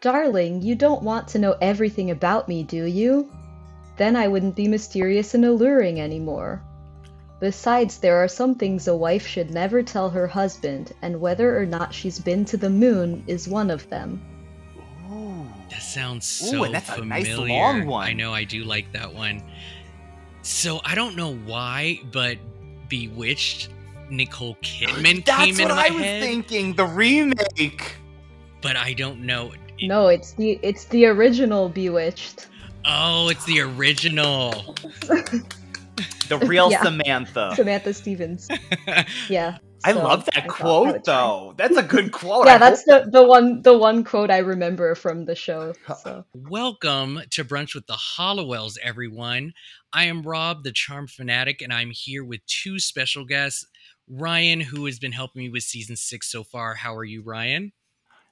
Darling, you don't want to know everything about me, do you? Then I wouldn't be mysterious and alluring anymore. Besides, there are some things a wife should never tell her husband, and whether or not she's been to the moon is one of them. Oh. That sounds so Ooh, so and that's a nice long one. I know I do like that one. So I don't know why, but Bewitched Nicole Kidman That's came what into my I was head, thinking. The remake. but I don't know. No, it's the it's the original Bewitched. Oh, it's the original. The real Yeah. Samantha. Samantha Stevens. Yeah. I love that I quote would try. though. That's a good quote. Yeah, I that's hope- the, the one the one quote I remember from the show. So Welcome to Brunch with the Halliwells, everyone. I am Rob, the Charm Fanatic, and I'm here with two special guests. Ryan, who has been helping me with season six so far. How are you, Ryan?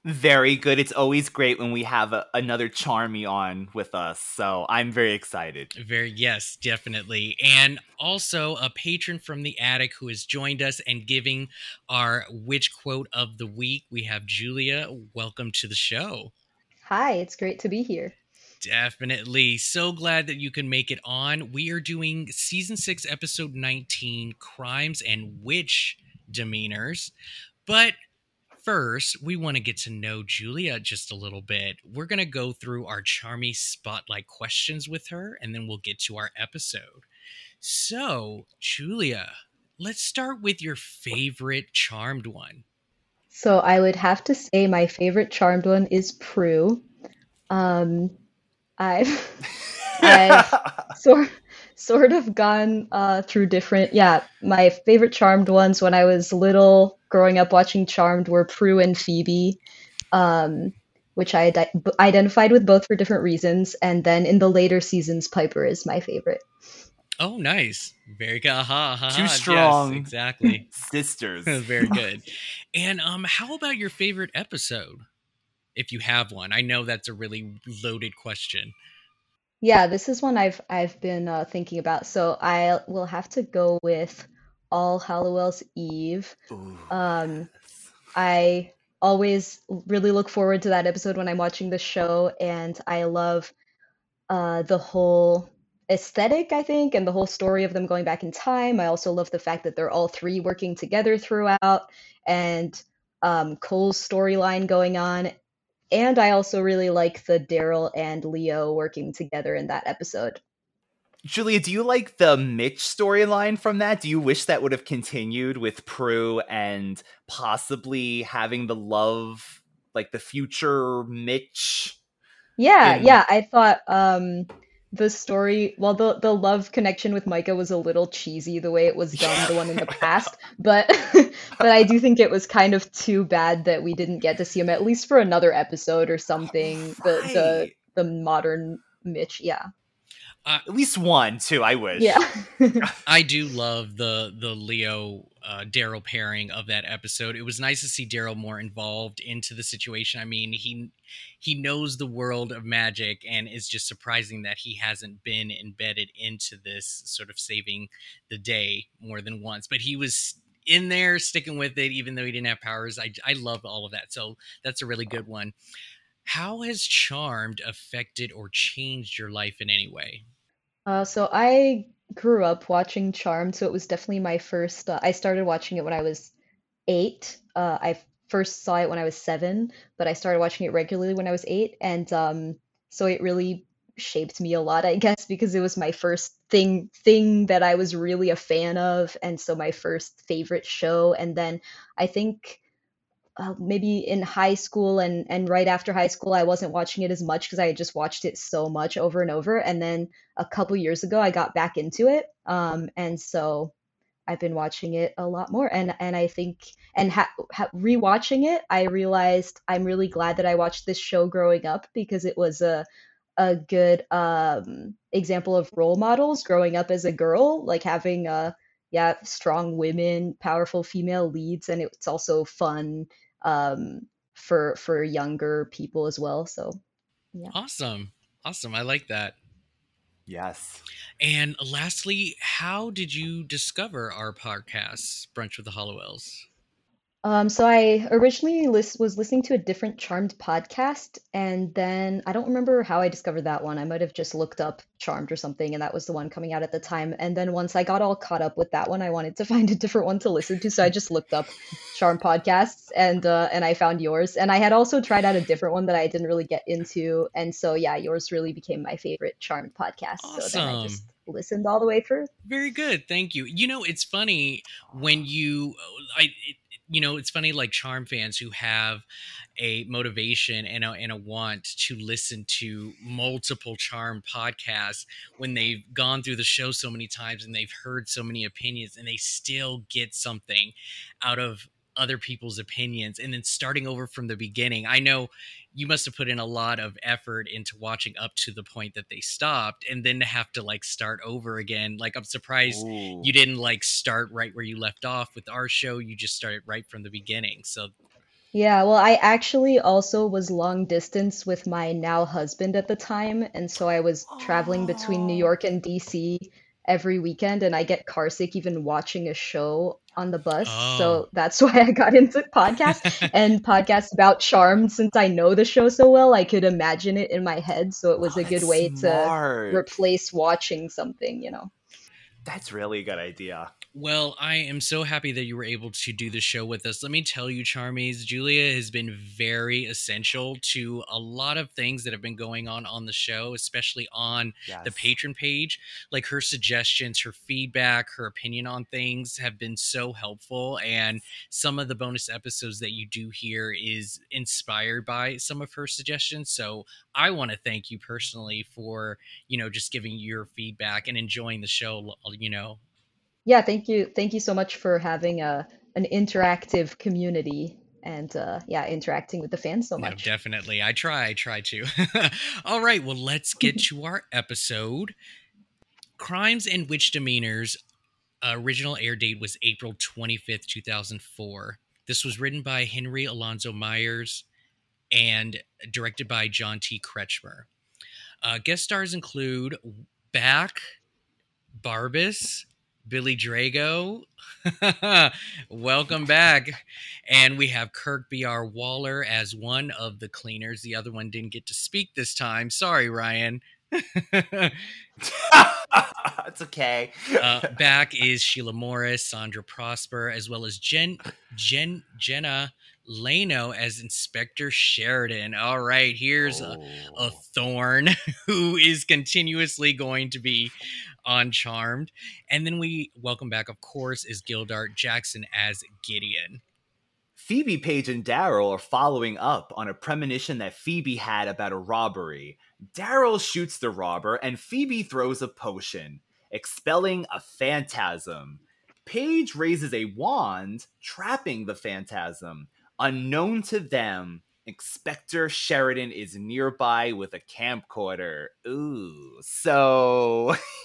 Very good. It's always great when we have a, another Charmy on with us. So I'm very excited. Very, yes, definitely. And also a patron from the attic who has joined us and giving our witch quote of the week. We have Julia. Welcome to the show. hi, it's great to be here. Definitely. So glad that you can make it on. We are doing season six, episode 19 Crimes and Witch Demeanors. But first, we want to get to know Julia just a little bit. We're going to go through our charmy spotlight questions with her, and then we'll get to our episode. So, Julia, let's start with your favorite charmed one. So I would have to say my favorite charmed one is Prue. Um, I've I've sort sort of gone uh, through different. Yeah, my favorite Charmed ones when I was little, growing up watching Charmed, were Prue and Phoebe, um, which I ide- b- identified with both for different reasons. And then in the later seasons, Piper is my favorite. Oh, nice. Very good. Aha, aha, Too yes, strong. exactly. Sisters. Very good. And um, how about your favorite episode, if you have one? I know that's a really loaded question. Yeah, this is one I've I've been uh, thinking about. So I will have to go with All Halliwell's Eve. Ooh, Um, yes. I always really look forward to that episode when I'm watching the show, and I love uh, the whole aesthetic, I think, and the whole story of them going back in time. I also love the fact that they're all three working together throughout, and um, Cole's storyline going on. And I also really like the Daryl and Leo working together in that episode. Julia, do you like the Mitch storyline from that? Do you wish that would have continued with Prue and possibly having the love, like the future Mitch? Yeah, in- yeah, I thought um the story, well the the love connection with Micah was a little cheesy the way it was done, the one in the past, but but I do think it was kind of too bad that we didn't get to see him at least for another episode or something. The the the modern Mitch, yeah. Uh, at least one, too, I wish. Yeah. I do love the the Leo uh, Daryl pairing of that episode. It was nice to see Daryl more involved into the situation. I mean, he he knows the world of magic, and it's just surprising that he hasn't been embedded into this sort of saving the day more than once. But he was in there sticking with it, even though he didn't have powers. I I love all of that. So that's a really good one. How has Charmed affected or changed your life in any way? Uh, so I grew up watching Charmed, so it was definitely my first. Uh, I started watching it when I was eight. Uh, I first saw it when I was seven, but I started watching it regularly when I was eight, and um, so it really shaped me a lot, I guess, because it was my first thing thing that I was really a fan of, and so my first favorite show. And then I think uh, maybe in high school and and right after high school I wasn't watching it as much because I had just watched it so much over and over. And then a couple years ago I got back into it. Um and so I've been watching it a lot more. And and I think and ha- ha- rewatching it I realized I'm really glad that I watched this show growing up because it was a a good um example of role models growing up as a girl like having uh yeah strong women powerful female leads. And it's also fun um for for younger people as well so yeah Awesome. Awesome. I like that. Yes. And lastly, how did you discover our podcast, Brunch with the Halliwells? Um, so I originally lis was listening to a different Charmed podcast, and then I don't remember how I discovered that one. I might have just looked up Charmed or something, and that was the one coming out at the time. And then once I got all caught up with that one, I wanted to find a different one to listen to, so I just looked up Charmed podcasts, and uh, and I found yours. And I had also tried out a different one that I didn't really get into, and so yeah, yours really became my favorite Charmed podcast. Awesome. So then I just listened all the way through. Very good. Thank you. You know, it's funny when you I it, you know, it's funny like charm fans who have a motivation and a, and a want to listen to multiple charm podcasts when they've gone through the show so many times and they've heard so many opinions and they still get something out of other people's opinions and then starting over from the beginning. I know you must have put in a lot of effort into watching up to the point that they stopped and then to have to like start over again. Like I'm surprised Ooh. you didn't like start right where you left off with our show. You just started right from the beginning. So Yeah, well, I actually also was long distance with my now husband at the time, and so I was traveling between New. York and DC every weekend, and I get carsick even watching a show on the bus. Oh. So that's why I got into podcasts and podcasts about Charmed. Since I know the show so well, I could imagine it in my head, so it was Oh, a good way to replace watching something, you know. That's really a good idea. Well, I am so happy that you were able to do the show with us. Let me tell you, Charmies, Julia has been very essential to a lot of things that have been going on on the show, especially on Yes. the patron page. Like her suggestions, her feedback, her opinion on things have been so helpful. And some of the bonus episodes that you do here is inspired by some of her suggestions. So I want to thank you personally for, you know, just giving your feedback and enjoying the show, you know, Yeah, thank you. Thank you so much for having a an interactive community and uh, yeah, interacting with the fans so No, much. definitely. I try. I try to. All right. Well, let's get to our episode. Crimes and Witch Demeanors. Uh, original air date was April 25th, 2004. This was written by Henry Alonzo Myers and directed by John T. Kretschmer. Uh, guest stars include Back, Barbas, Billy Drago. Welcome back. And we have Kirk B.R. Woller as one of the cleaners. The other one didn't get to speak this time. Sorry, Ryan. it's okay. uh, back is Sheila Morris, Sandra Prosper, as well as Jen, Jen, Jenya Lano as Inspector Sheridan. All right, here's a, a Oh. thorn who is continuously going to be on Charmed. And then we welcome back, of course, is Gildart Jackson as Gideon. Phoebe, Paige, and Daryl are following up on a premonition that Phoebe had about a robbery. Daryl shoots the robber, and Phoebe throws a potion, expelling a phantasm. Paige raises a wand, trapping the phantasm. Unknown to them, Inspector Sheridan is nearby with a camcorder. Ooh, so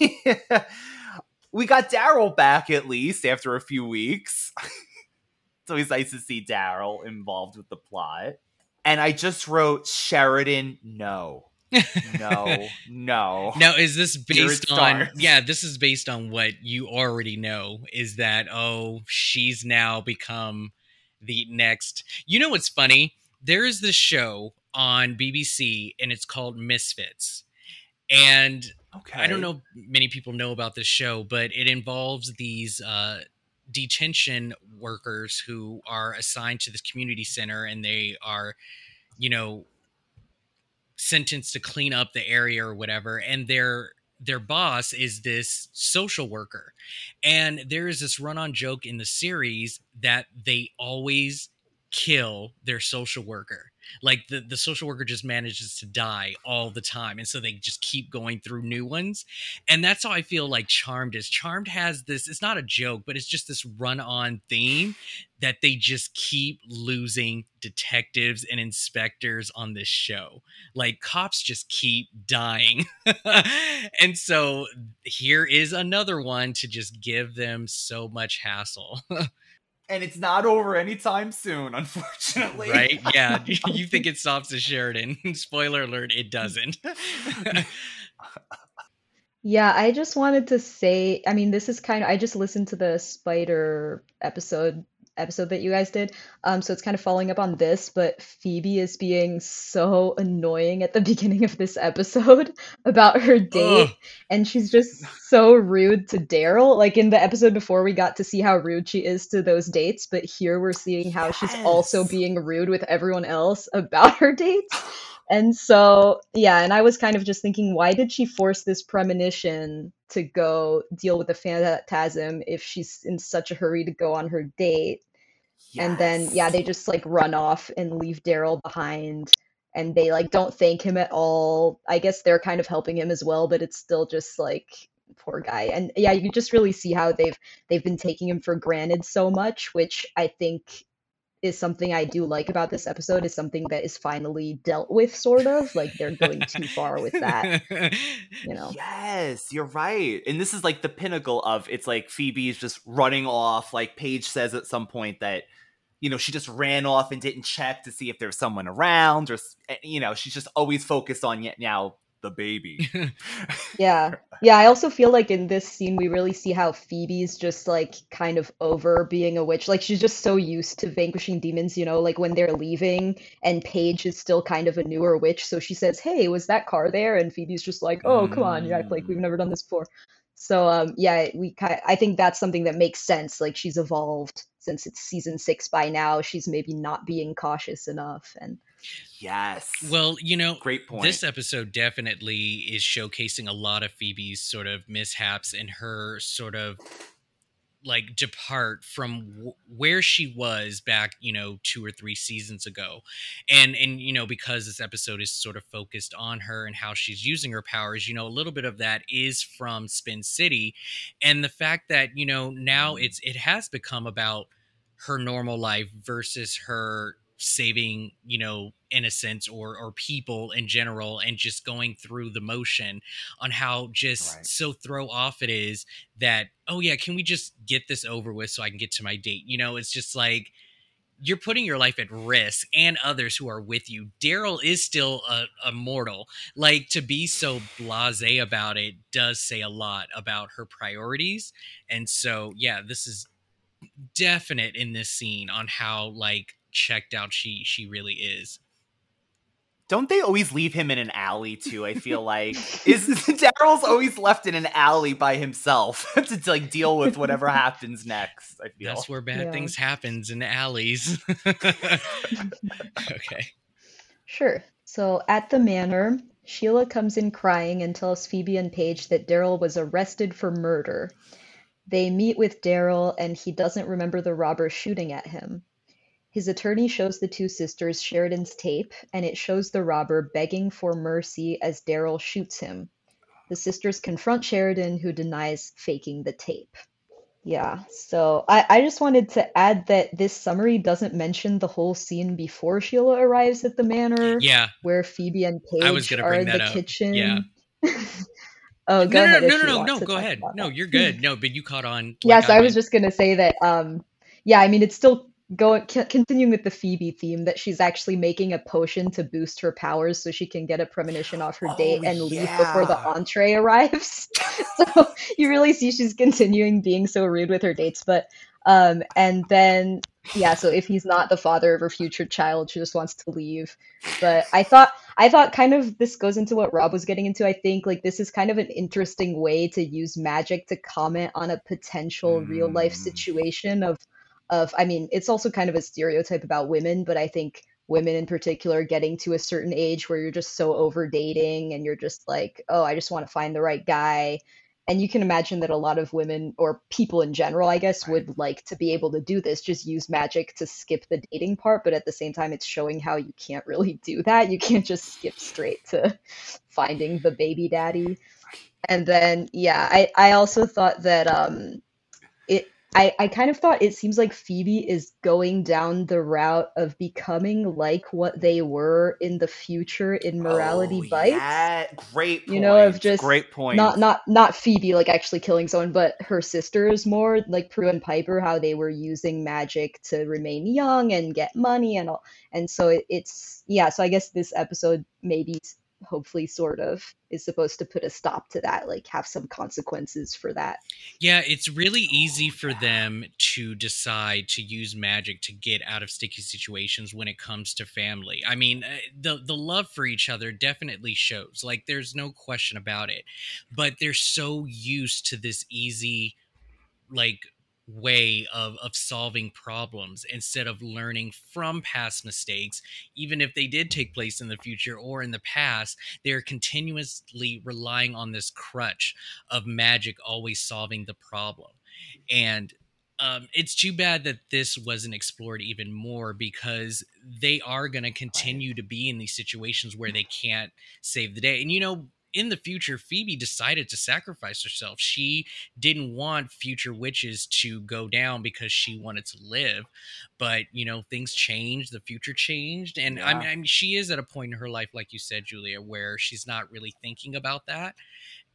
we got Daryl back at least after a few weeks. it's always nice to see Daryl involved with the plot. And I just wrote Sheridan, no, no, no. Now, is this based on? Yeah, this is based on what you already know. Is that oh, she's now become the next. You know what's funny? There is this show on BBC, and it's called Misfits, and Okay. I don't know many people know about this show, but it involves these uh, detention workers who are assigned to this community center and they are, you know, sentenced to clean up the area or whatever. And their their boss is this social worker. And there is this run on joke in the series that they always kill their social worker. Like the, the social worker just manages to die all the time and so they just keep going through new ones. And that's how i feel like charmed is. Charmed has this it's not a joke but it's just this run on theme that they just keep losing detectives and inspectors on this show. Like cops just keep dying. And so here is another one to just give them so much hassle and it's not over anytime soon, unfortunately. right? Yeah, you think it stops at Sheridan. Spoiler alert, it doesn't. Yeah, I just wanted to say, I mean, this is kind of, I just listened to the Spider episode episode that you guys did. Um, so it's kind of following up on this, but Phoebe is being so annoying at the beginning of this episode about her date, Ugh. and she's just so rude to Daryl. Like in the episode before, we got to see how rude she is to those dates, but here we're seeing how yes. she's also being rude with everyone else about her dates. And so, yeah, and I was kind of just thinking, why did she force this premonition to go deal with the phantasm if she's in such a hurry to go on her date? Yes. And then, yeah, they just like run off and leave Daryl behind and they like don't thank him at all. I guess they're kind of helping him as well, but it's still just like poor guy. And yeah, you just really see how they've they've been taking him for granted so much, which I think is something I do like about this episode is something that is finally dealt with, sort of. Like they're going too far with that. You know. Yes, you're right. And this is like the pinnacle of it's like Phoebe's just running off. Like Paige says at some point that you know she just ran off and didn't check to see if there's someone around or eh, you know she's just always focused on yet now the baby. yeah. Yeah, I also feel like in this scene we really see how Phoebe's just like kind of over being a witch. Like she's just so used to vanquishing demons, you know, like when they're leaving and Paige is still kind of a newer witch, so she says, "Hey, was that car there?" and Phoebe's just like, "Oh, come on, you act like we've never done this before." So um yeah, we kind I think that's something that makes sense. Like she's evolved since it's season 6 by now. She's maybe not being cautious enough and Yes. Well, you know, great point. This episode definitely is showcasing a lot of Phoebe's sort of mishaps and her sort of like depart from w- where she was back you know two or three seasons ago and and you know because this episode is sort of focused on her and how she's using her powers you know a little bit of that is from spin city and the fact that you know now it's it has become about her normal life versus her saving you know innocents or or people in general and just going through the motion on how just right. so throw off it is that oh yeah can we just get this over with so i can get to my date you know it's just like you're putting your life at risk and others who are with you. Daryl is still a, a, mortal. Like to be so blasé about it does say a lot about her priorities. And so, yeah, this is definite in this scene on how like checked out she she really is. Don't they always leave him in an alley too? I feel like is Daryl's always left in an alley by himself to, to, like deal with whatever happens next. I feel that's where bad yeah. things happens in alleys. okay. Sure. So at the manor, Sheila comes in crying and tells Phoebe and Paige that Daryl was arrested for murder. They meet with Daryl and he doesn't remember the robber shooting at him. His attorney shows the two sisters Sheridan's tape, and it shows the robber begging for mercy as Daryl shoots him. The sisters confront Sheridan, who denies faking the tape. Yeah, so I, I just wanted to add that this summary doesn't mention the whole scene before Sheila arrives at the manor. Yeah. Where Phoebe and Paige are in the up. kitchen. Yeah. oh, go no, ahead. No, no, no, no, no, go ahead. No, you're good. No, but you caught on. Like yeah, so I, I was just gonna say that um yeah, I mean it's still going continuing with the Phoebe theme that she's actually making a potion to boost her powers so she can get a premonition off her oh, date and leave before the entree arrives. so you really see she's continuing being so rude with her dates, but um and then yeah, so if he's not the father of her future child, she just wants to leave. But I thought I thought kind of this goes into what Rob was getting into. I think like this is kind of an interesting way to use magic to comment on a potential mm. real life mm. situation of of i mean it's also kind of a stereotype about women but i think women in particular getting to a certain age where you're just so over dating and you're just like oh i just want to find the right guy. And you can imagine that a lot of women or people in general i guess right. would like to be able to do this just use magic to skip the dating part but at the same time it's showing how you can't really do that. You can't just skip straight to finding the baby daddy. And then yeah i i also thought that um it I, I kind of thought it seems like Phoebe is going down the route of becoming like what they were in the future in Morality oh, Bites. Yeah, great point. You know, of just great point. Not not not Phoebe like actually killing someone, but her sisters more like Prue and Piper, how they were using magic to remain young and get money and all. And so it, it's yeah. So I guess this episode maybe hopefully sort of is supposed to put a stop to that like have some consequences for that. Yeah it's really easy for them to decide to use magic to get out of sticky situations when it comes to family. I mean uh, the the love for each other definitely shows like there's no question about it. But they're so used to this easy like way of of solving problems instead of learning from past mistakes even if they did take place in the future or in the past they're continuously relying on this crutch of magic always solving the problem. And um, it's too bad that this wasn't explored even more because they are going to continue to be in these situations where they can't save the day. And you know in the future, Phoebe decided to sacrifice herself. She didn't want future witches to go down because she wanted to live. But, you know, things changed, the future changed. And yeah. I, mean, I mean, she is at a point in her life, like you said, Julia, where she's not really thinking about that.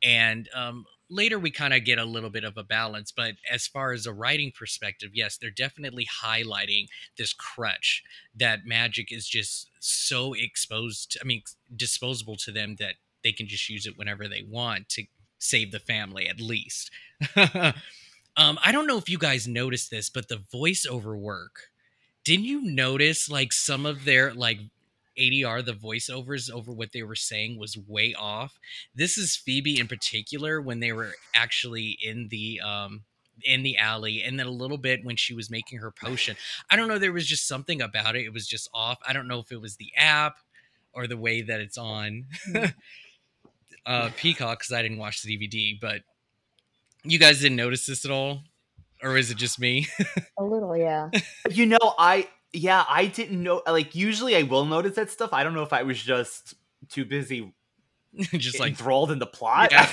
And um, later we kind of get a little bit of a balance. But as far as a writing perspective, yes, they're definitely highlighting this crutch that magic is just so exposed, I mean, disposable to them that they can just use it whenever they want to save the family at least. um, I don't know if you guys noticed this, but the voiceover work. Didn't you notice like some of their like ADR, the voiceovers over what they were saying was way off. This is Phoebe in particular when they were actually in the um in the alley and then a little bit when she was making her potion. I don't know, there was just something about it. It was just off. I don't know if it was the app or the way that it's on. Uh, Peacock because I didn't watch the DVD. But you guys didn't notice this at all, or is it just me? a little, yeah. You know, I yeah, I didn't know. Like usually, I will notice that stuff. I don't know if I was just too busy, just like enthralled in the plot. Yeah.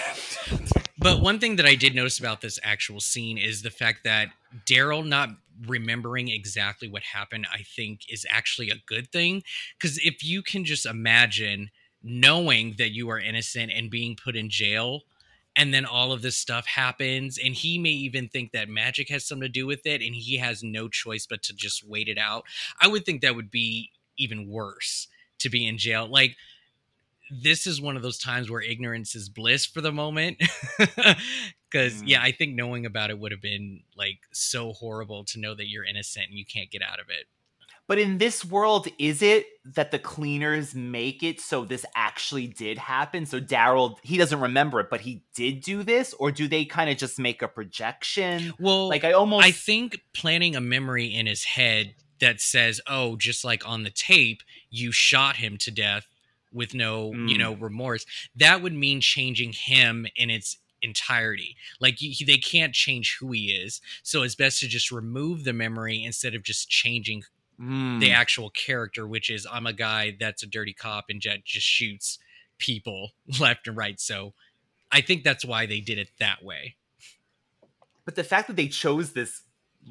but one thing that I did notice about this actual scene is the fact that Daryl not remembering exactly what happened. I think is actually a good thing because if you can just imagine knowing that you are innocent and being put in jail and then all of this stuff happens and he may even think that magic has something to do with it and he has no choice but to just wait it out. I would think that would be even worse to be in jail. Like this is one of those times where ignorance is bliss for the moment. Because mm. yeah i think knowing about it would have been like so horrible to know that you're innocent and you can't get out of it but in this world, is it that the cleaners make it so this actually did happen? So Daryl, he doesn't remember it, but he did do this, or do they kind of just make a projection? Well, like I almost, I think planting a memory in his head that says, "Oh, just like on the tape, you shot him to death with no, mm. you know, remorse." That would mean changing him in its entirety. Like he, they can't change who he is, so it's best to just remove the memory instead of just changing mm. the actual character, which is I'm a guy that's a dirty cop and jet just shoots people left and right. So I think that's why they did it that way. But the fact that they chose this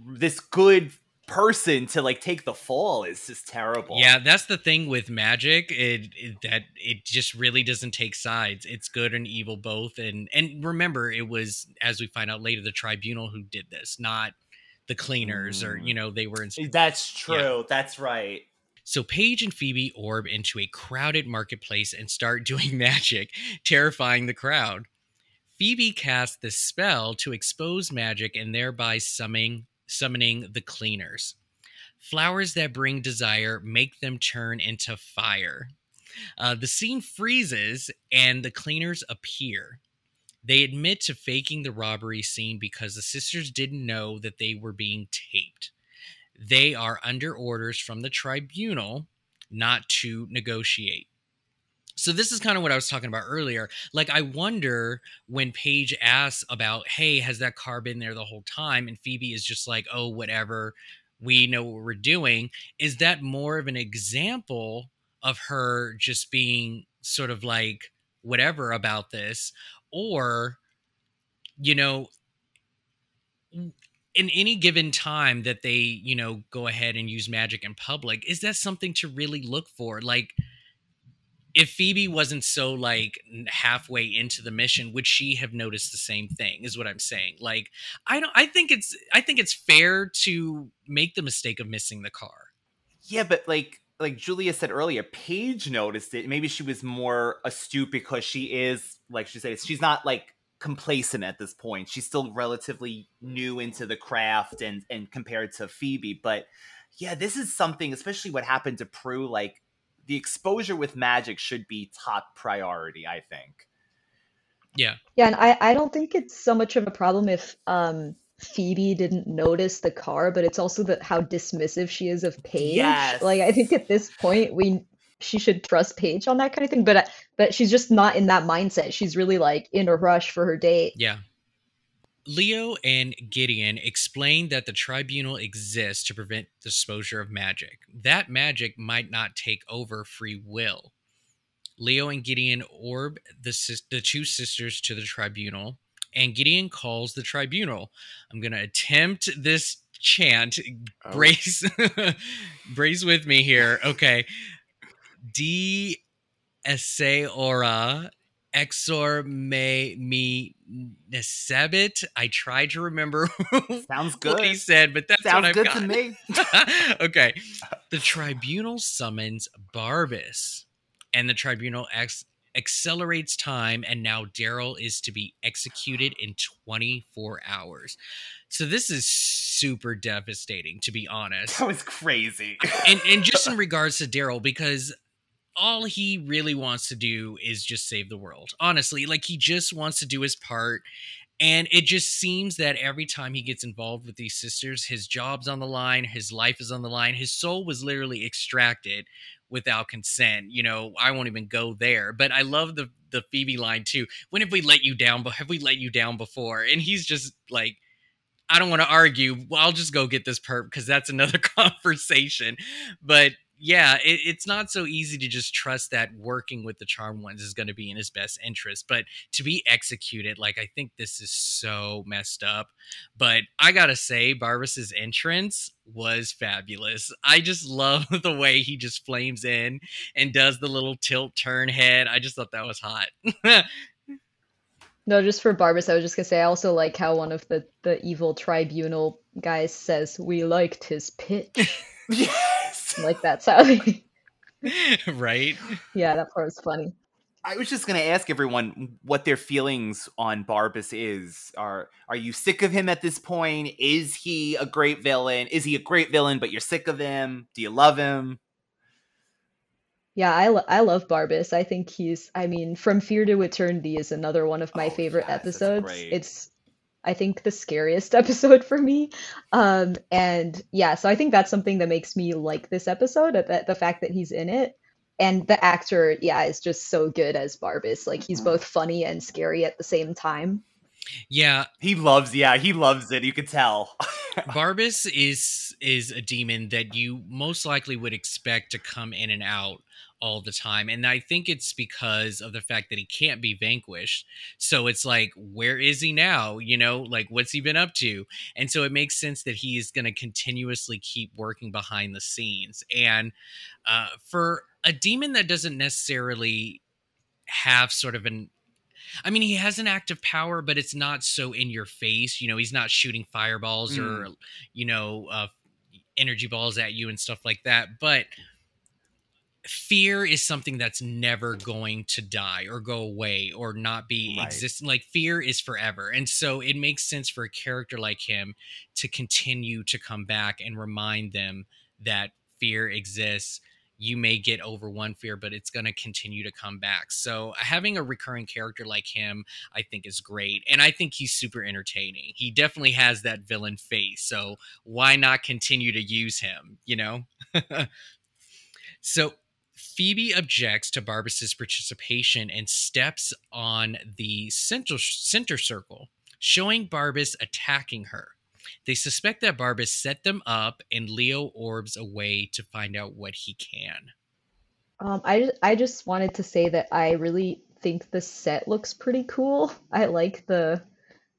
this good person to like take the fall is just terrible. Yeah, that's the thing with magic. It, it, that it just really doesn't take sides. It's good and evil both. And and remember, it was as we find out later the tribunal who did this, not the cleaners mm. or you know they were in that's true yeah. that's right so Paige and Phoebe orb into a crowded marketplace and start doing magic, terrifying the crowd. Phoebe casts the spell to expose magic and thereby summoning summoning the cleaners. Flowers that bring desire make them turn into fire. Uh, the scene freezes and the cleaners appear. They admit to faking the robbery scene because the sisters didn't know that they were being taped. They are under orders from the tribunal not to negotiate. So this is kind of what I was talking about earlier. Like I wonder when Paige asks about, "Hey, has that car been there the whole time?" and Phoebe is just like, "Oh, whatever. We know what we're doing." Is that more of an example of her just being sort of like whatever about this or you know in any given time that they you know go ahead and use magic in public is that something to really look for? Like if phoebe wasn't so like halfway into the mission would she have noticed the same thing is what i'm saying? Like i don't i think it's i think it's fair to make the mistake of missing the car. Yeah but like like Julia said earlier, Paige noticed it. Maybe she was more astute because she is, like she said, she's not like complacent at this point. She's still relatively new into the craft and and compared to Phoebe. But yeah, this is something, especially what happened to Prue, like the exposure with magic should be top priority, I think. Yeah. Yeah, and I, I don't think it's so much of a problem if um Phoebe didn't notice the car, but it's also that how dismissive she is of Paige. Yes. Like I think at this point we she should trust Paige on that kind of thing, but but she's just not in that mindset. She's really like in a rush for her date. Yeah. Leo and Gideon explain that the tribunal exists to prevent the exposure of magic. That magic might not take over free will. Leo and Gideon orb the, the two sisters to the tribunal, and Gideon calls the tribunal. I'm going to attempt this chant. Oh. Brace, brace with me here. Okay. D. Esse ora exor me me nesebit. I tried to remember Sounds what he said, but that's Sounds what I've good got. to me. okay. The tribunal summons Barbas, and the tribunal ex- accelerates time, and now Daryl is to be executed in 24 hours. So this is super devastating, to be honest. That was crazy. And and just in regards to Daryl, because all he really wants to do is just save the world. Honestly, like he just wants to do his part. And it just seems that every time he gets involved with these sisters, his job's on the line, his life is on the line. His soul was literally extracted without consent. You know, I won't even go there. But I love the the Phoebe line too. When have we let you down? But have we let you down before? And he's just like, I don't want to argue. Well, I'll just go get this perp because that's another conversation. But yeah, it, it's not so easy to just trust that working with the charm ones is going to be in his best interest. But to be executed, like I think this is so messed up. But I gotta say, Barbas's entrance was fabulous. I just love the way he just flames in and does the little tilt turn head. I just thought that was hot. No, just for Barbas, I was just gonna say I also like how one of the the evil tribunal guys says we liked his pitch. yes. like that's how right? yeah, that part was funny. I was just gonna ask everyone what their feelings on Barbas is. Are are you sick of him at this point? Is he a great villain? Is he a great villain, but you're sick of him? Do you love him? Yeah, I, lo- I love Barbas. I think he's, I mean, From Fear to Eternity is another one of my Oh, favorite yes, episodes. It's, I think, the scariest episode for me. Um, and yeah, so I think that's something that makes me like this episode, that the fact that he's in it. And the actor, yeah, is just so good as Barbas. Like, he's Mhm. both funny and scary at the same time. Yeah, He loves, yeah, he loves it. You could tell. Barbas is is a demon that you most likely would expect to come in and out all the time. And I think it's because of the fact that he can't be vanquished. So it's like, where is he now? You know, like what's he been up to? And so it makes sense that he is going to continuously keep working behind the scenes. And uh, for a demon that doesn't necessarily have sort of an I mean, he has an active power, but it's not so in your face. You know, he's not shooting fireballs or, you know, uh, energy balls at you and stuff like that. But fear is something that's never going to die or go away or not be Right. existent. Like fear is forever. And so it makes sense for a character like him to continue to come back and remind them that fear exists you may get over one fear, but it's going to continue to come back. So having a recurring character like him, I think is great. And I think he's super entertaining. He definitely has that villain face. So why not continue to use him, you know? so Phoebe objects to Barbas's participation and steps on the center, center circle, showing Barbas attacking her. They suspect that Barbas set them up, and Leo orbs away to find out what he can. Um, I, I just wanted to say that I really think the set looks pretty cool. I like the,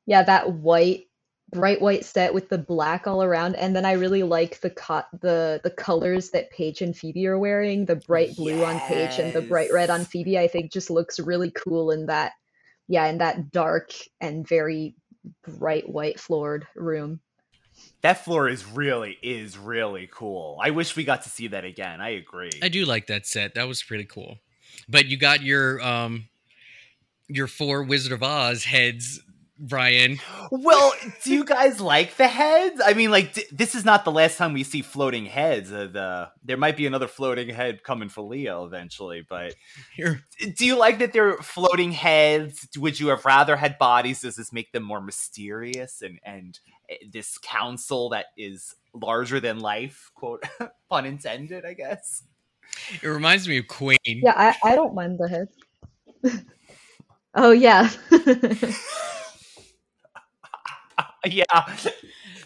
yeah, that white, bright white set with the black all around, and then I really like the co the the colors that Paige and Phoebe are wearing. The bright blue on Paige and the bright red on Phoebe. I think just looks really cool in that, yeah, in that dark and very bright white floored room. that floor is really is really cool. I wish we got to see that again. I agree. I do like that set. That was pretty cool. But you got your um your four Wizard of Oz heads Ryan. Well, do you guys like the heads? I mean, like d- this is not the last time we see floating heads. Uh, the there might be another floating head coming for Leo eventually, but Here. do you like that they're floating heads? Would you have rather had bodies? Does this make them more mysterious and and eh, this council that is larger than life? Quote pun intended, I guess. It reminds me of Queen. Yeah, I, I don't mind the head. oh yeah. yeah.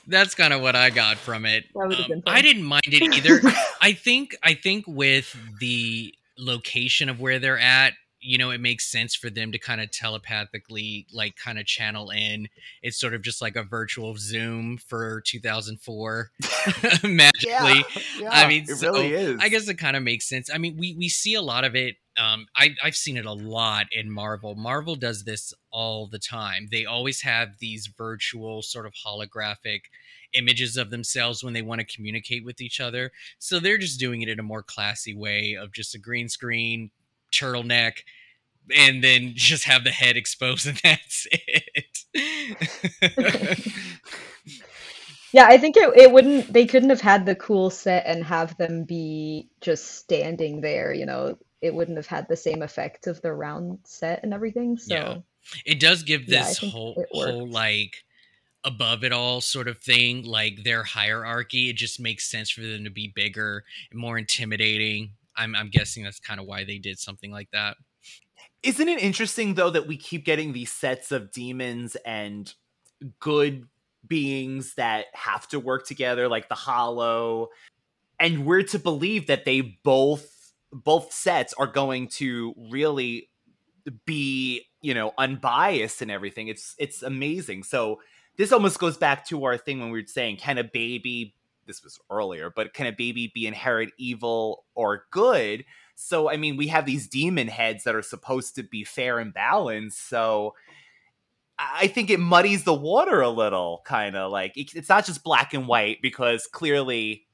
That's kind of what I got from it. Um, I didn't mind it either. I think I think with the location of where they're at, you know, it makes sense for them to kind of telepathically like kind of channel in. It's sort of just like a virtual Zoom for 2004 magically. yeah, I mean, it so really is. I guess it kind of makes sense. I mean, we we see a lot of it. Um, I, I've seen it a lot in Marvel. Marvel does this all the time. They always have these virtual, sort of holographic images of themselves when they want to communicate with each other. So they're just doing it in a more classy way of just a green screen, turtleneck, and then just have the head exposed, and that's it. Yeah, I think it, it wouldn't they couldn't have had the cool set and have them be just standing there, you know. It wouldn't have had the same effect of the round set and everything. So Yeah. it does give this think whole whole like above it all sort of thing like their hierarchy it just makes sense for them to be bigger and more intimidating i'm, I'm guessing that's kind of why they did something like that Isn't it interesting though that we keep getting these sets of demons and good beings that have to work together, like the Hollow, and we're to believe that they both both sets are going to really be you know unbiased and everything. It's it's amazing. So this almost goes back to our thing when we were saying, can a baby? This was earlier, but can a baby be inherit evil or good? So I mean, we have these demon heads that are supposed to be fair and balanced. So I think it muddies the water a little, kind of like it's not just black and white because clearly,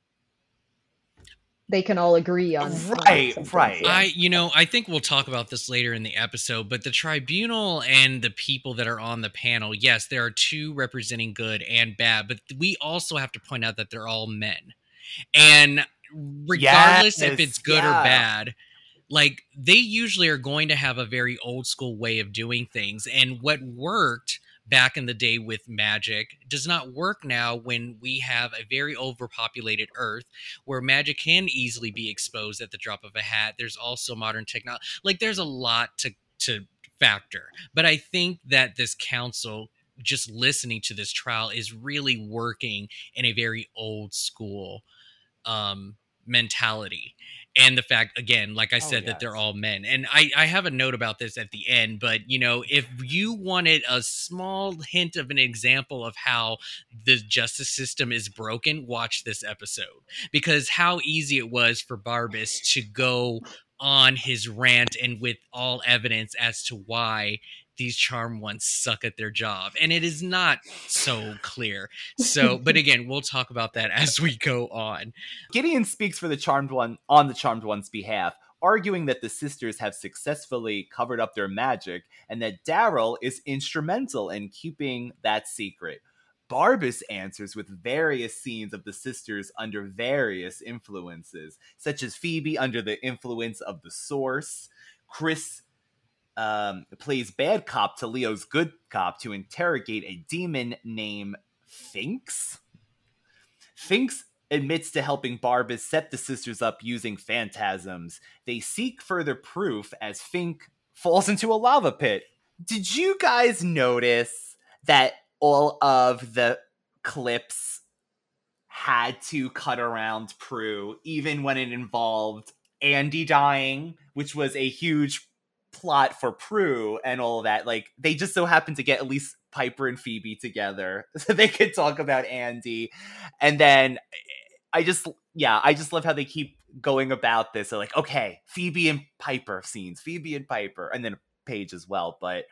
they can all agree on, on Right, some things, right. yeah. i you know i think we'll talk about this later in the episode but the tribunal and the people that are on the panel yes there are two representing good and bad but we also have to point out that they're all men and regardless if it's good yeah. or bad like they usually are going to have a very old school way of doing things and what worked back in the day with magic does not work now when we have a very overpopulated earth where magic can easily be exposed at the drop of a hat. There's also modern technology like there's a lot to to factor. But i think that this council just listening to this trial is really working in a very old school um mentality and the fact again like i Oh, said that they're all men and i i have a note about this at the end but you know if you wanted a small hint of an example of how the justice system is broken watch this episode because how easy it was for barbas to go on his rant and with all evidence as to why these charm ones suck at their job and it is not so clear so but again we'll talk about that as we go on Gideon speaks for the Charmed One on the Charmed One's behalf, arguing that the sisters have successfully covered up their magic and that Daryl is instrumental in keeping that secret. Barbas answers with various scenes of the sisters under various influences, such as Phoebe under the influence of the Source, Chris um, plays bad cop to Leo's good cop to interrogate a demon named Finks. Finks admits to helping Barbas set the sisters up using phantasms. They seek further proof as Fink falls into a lava pit. Did you guys notice that all of the clips had to cut around Prue, even when it involved Andy dying, which was a huge plot for Prue and all that. Like they just so happen to get at least Piper and Phoebe together so they could talk about Andy. And then I just yeah, I just love how they keep going about this. They're like, okay, Phoebe and Piper scenes, Phoebe and Piper, and then Paige as well. But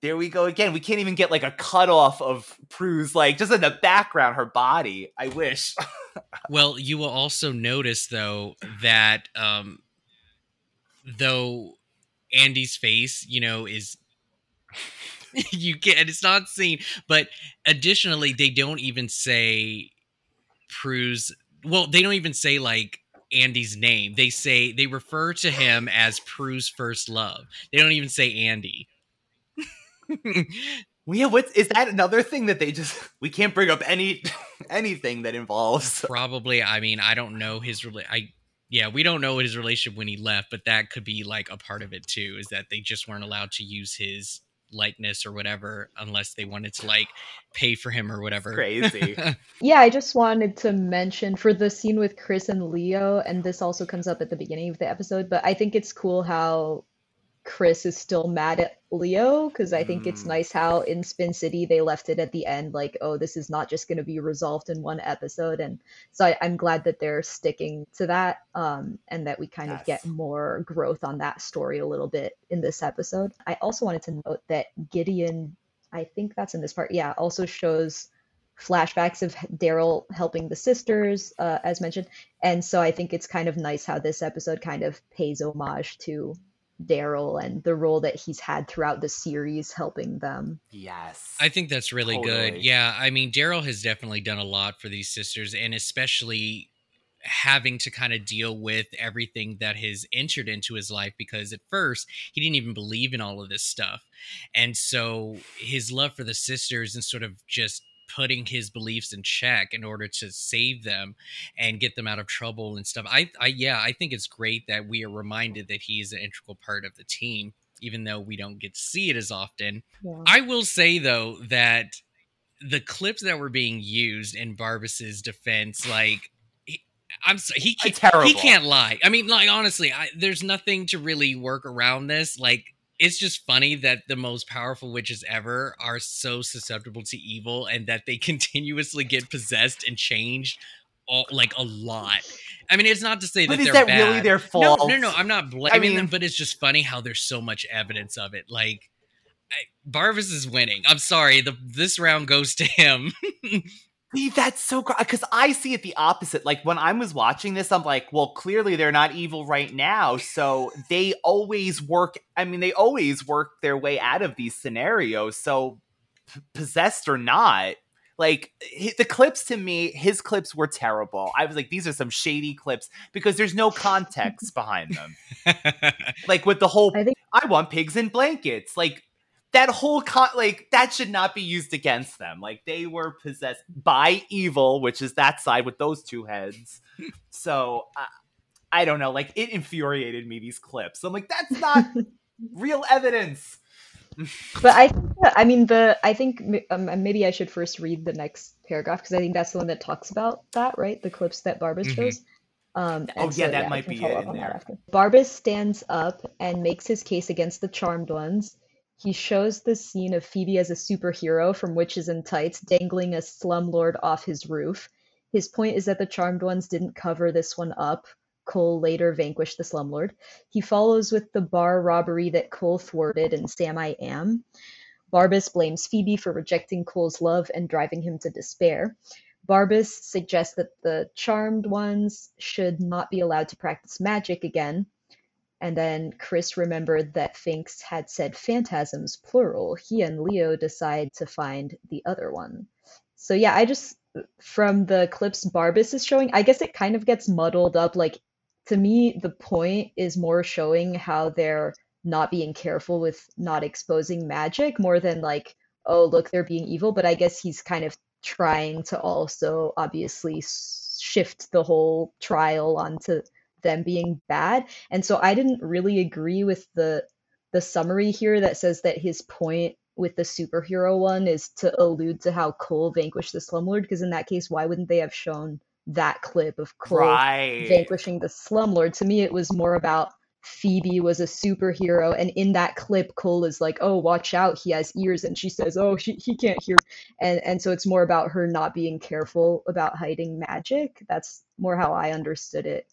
there we go again. We can't even get like a cutoff of Prue's like just in the background, her body. I wish. well, you will also notice though that um though Andy's face, you know, is you can it's not seen, but additionally, they don't even say Prue's well, they don't even say like Andy's name. They say they refer to him as Prue's first love. They don't even say Andy. well, yeah, what is that another thing that they just we can't bring up any anything that involves probably I mean, I don't know his I yeah, we don't know his relationship when he left, but that could be like a part of it too, is that they just weren't allowed to use his likeness or whatever unless they wanted to like pay for him or whatever. crazy. yeah, I just wanted to mention for the scene with Chris and Leo, and this also comes up at the beginning of the episode, but I think it's cool how Chris is still mad at Leo because I think mm. it's nice how in Spin City they left it at the end like, oh, this is not just going to be resolved in one episode, and so I, am glad that they're sticking to that, um, and that we kind yes. of get more growth on that story a little bit in this episode. I also wanted to note that Gideon, I think that's in this part, yeah, also shows flashbacks of Daryl helping the sisters, uh, as mentioned, and so I think it's kind of nice how this episode kind of pays homage to Daryl and the role that he's had throughout the series helping them. Yes. I think that's really totally. good. Yeah, I mean Daryl has definitely done a lot for these sisters and especially having to kind of deal with everything that has entered into his life because at first he didn't even believe in all of this stuff. And so his love for the sisters and sort of just putting his beliefs in check in order to save them and get them out of trouble and stuff. I, I yeah, I think it's great that we are reminded that he is an integral part of the team, even though we don't get to see it as often. Yeah. I will say though that the clips that were being used in Barbas's defense, like I'm sorry, he can't, he can't lie. I mean, like honestly, I, there's nothing to really work around this. Like it's just funny that the most powerful witches ever are so susceptible to evil and that they continuously get possessed and changed all, like a lot. I mean, it's not to say but that is they're that bad. really their fault? No, no, no. I'm not blaming I mean, them, but it's just funny how there's so much evidence of it. Like, I, Barbas is winning. I'm sorry. The this round goes to him. See, that's so because I see it the opposite. Like when I was watching this, I'm like, well, clearly they're not evil right now, so they always work. I mean, they always work their way out of these scenarios. So, p- possessed or not, like the clips to me, his clips were terrible. I was like, these are some shady clips because there's no context behind them. like with the whole, I, think- I want pigs in blankets. Like that whole con like that should not be used against them. Like they were possessed by evil, which is that side with those two heads. so uh, I don't know. Like it infuriated me these clips. I'm like, that's not real evidence. but I, I mean, the I think um, maybe I should first read the next paragraph because I think that's the one that talks about that, right? The clips that Barbas mm-hmm. shows. Um, oh yeah, so, that yeah, might be it in there. Barbas stands up and makes his case against the Charmed Ones he shows the scene of Phoebe as a superhero from Witches in Tights dangling a slumlord off his roof. His point is that the Charmed Ones didn't cover this one up. Cole later vanquished the slumlord. He follows with the bar robbery that Cole thwarted in Sam I Am. Barbas blames Phoebe for rejecting Cole's love and driving him to despair. Barbas suggests that the Charmed Ones should not be allowed to practice magic again, and then Chris remembered that Finks had said phantasms, plural. He and Leo decide to find the other one. So, yeah, I just, from the clips Barbas is showing, I guess it kind of gets muddled up. Like, to me, the point is more showing how they're not being careful with not exposing magic more than like, oh, look, they're being evil. But I guess he's kind of trying to also obviously shift the whole trial onto them being bad. And so I didn't really agree with the the summary here that says that his point with the superhero one is to allude to how Cole vanquished the slumlord because in that case why wouldn't they have shown that clip of Cole right. vanquishing the slumlord? To me it was more about Phoebe was a superhero, and in that clip, Cole is like, "Oh, watch out, he has ears," and she says, "Oh, she, he can't hear," and and so it's more about her not being careful about hiding magic. That's more how I understood it.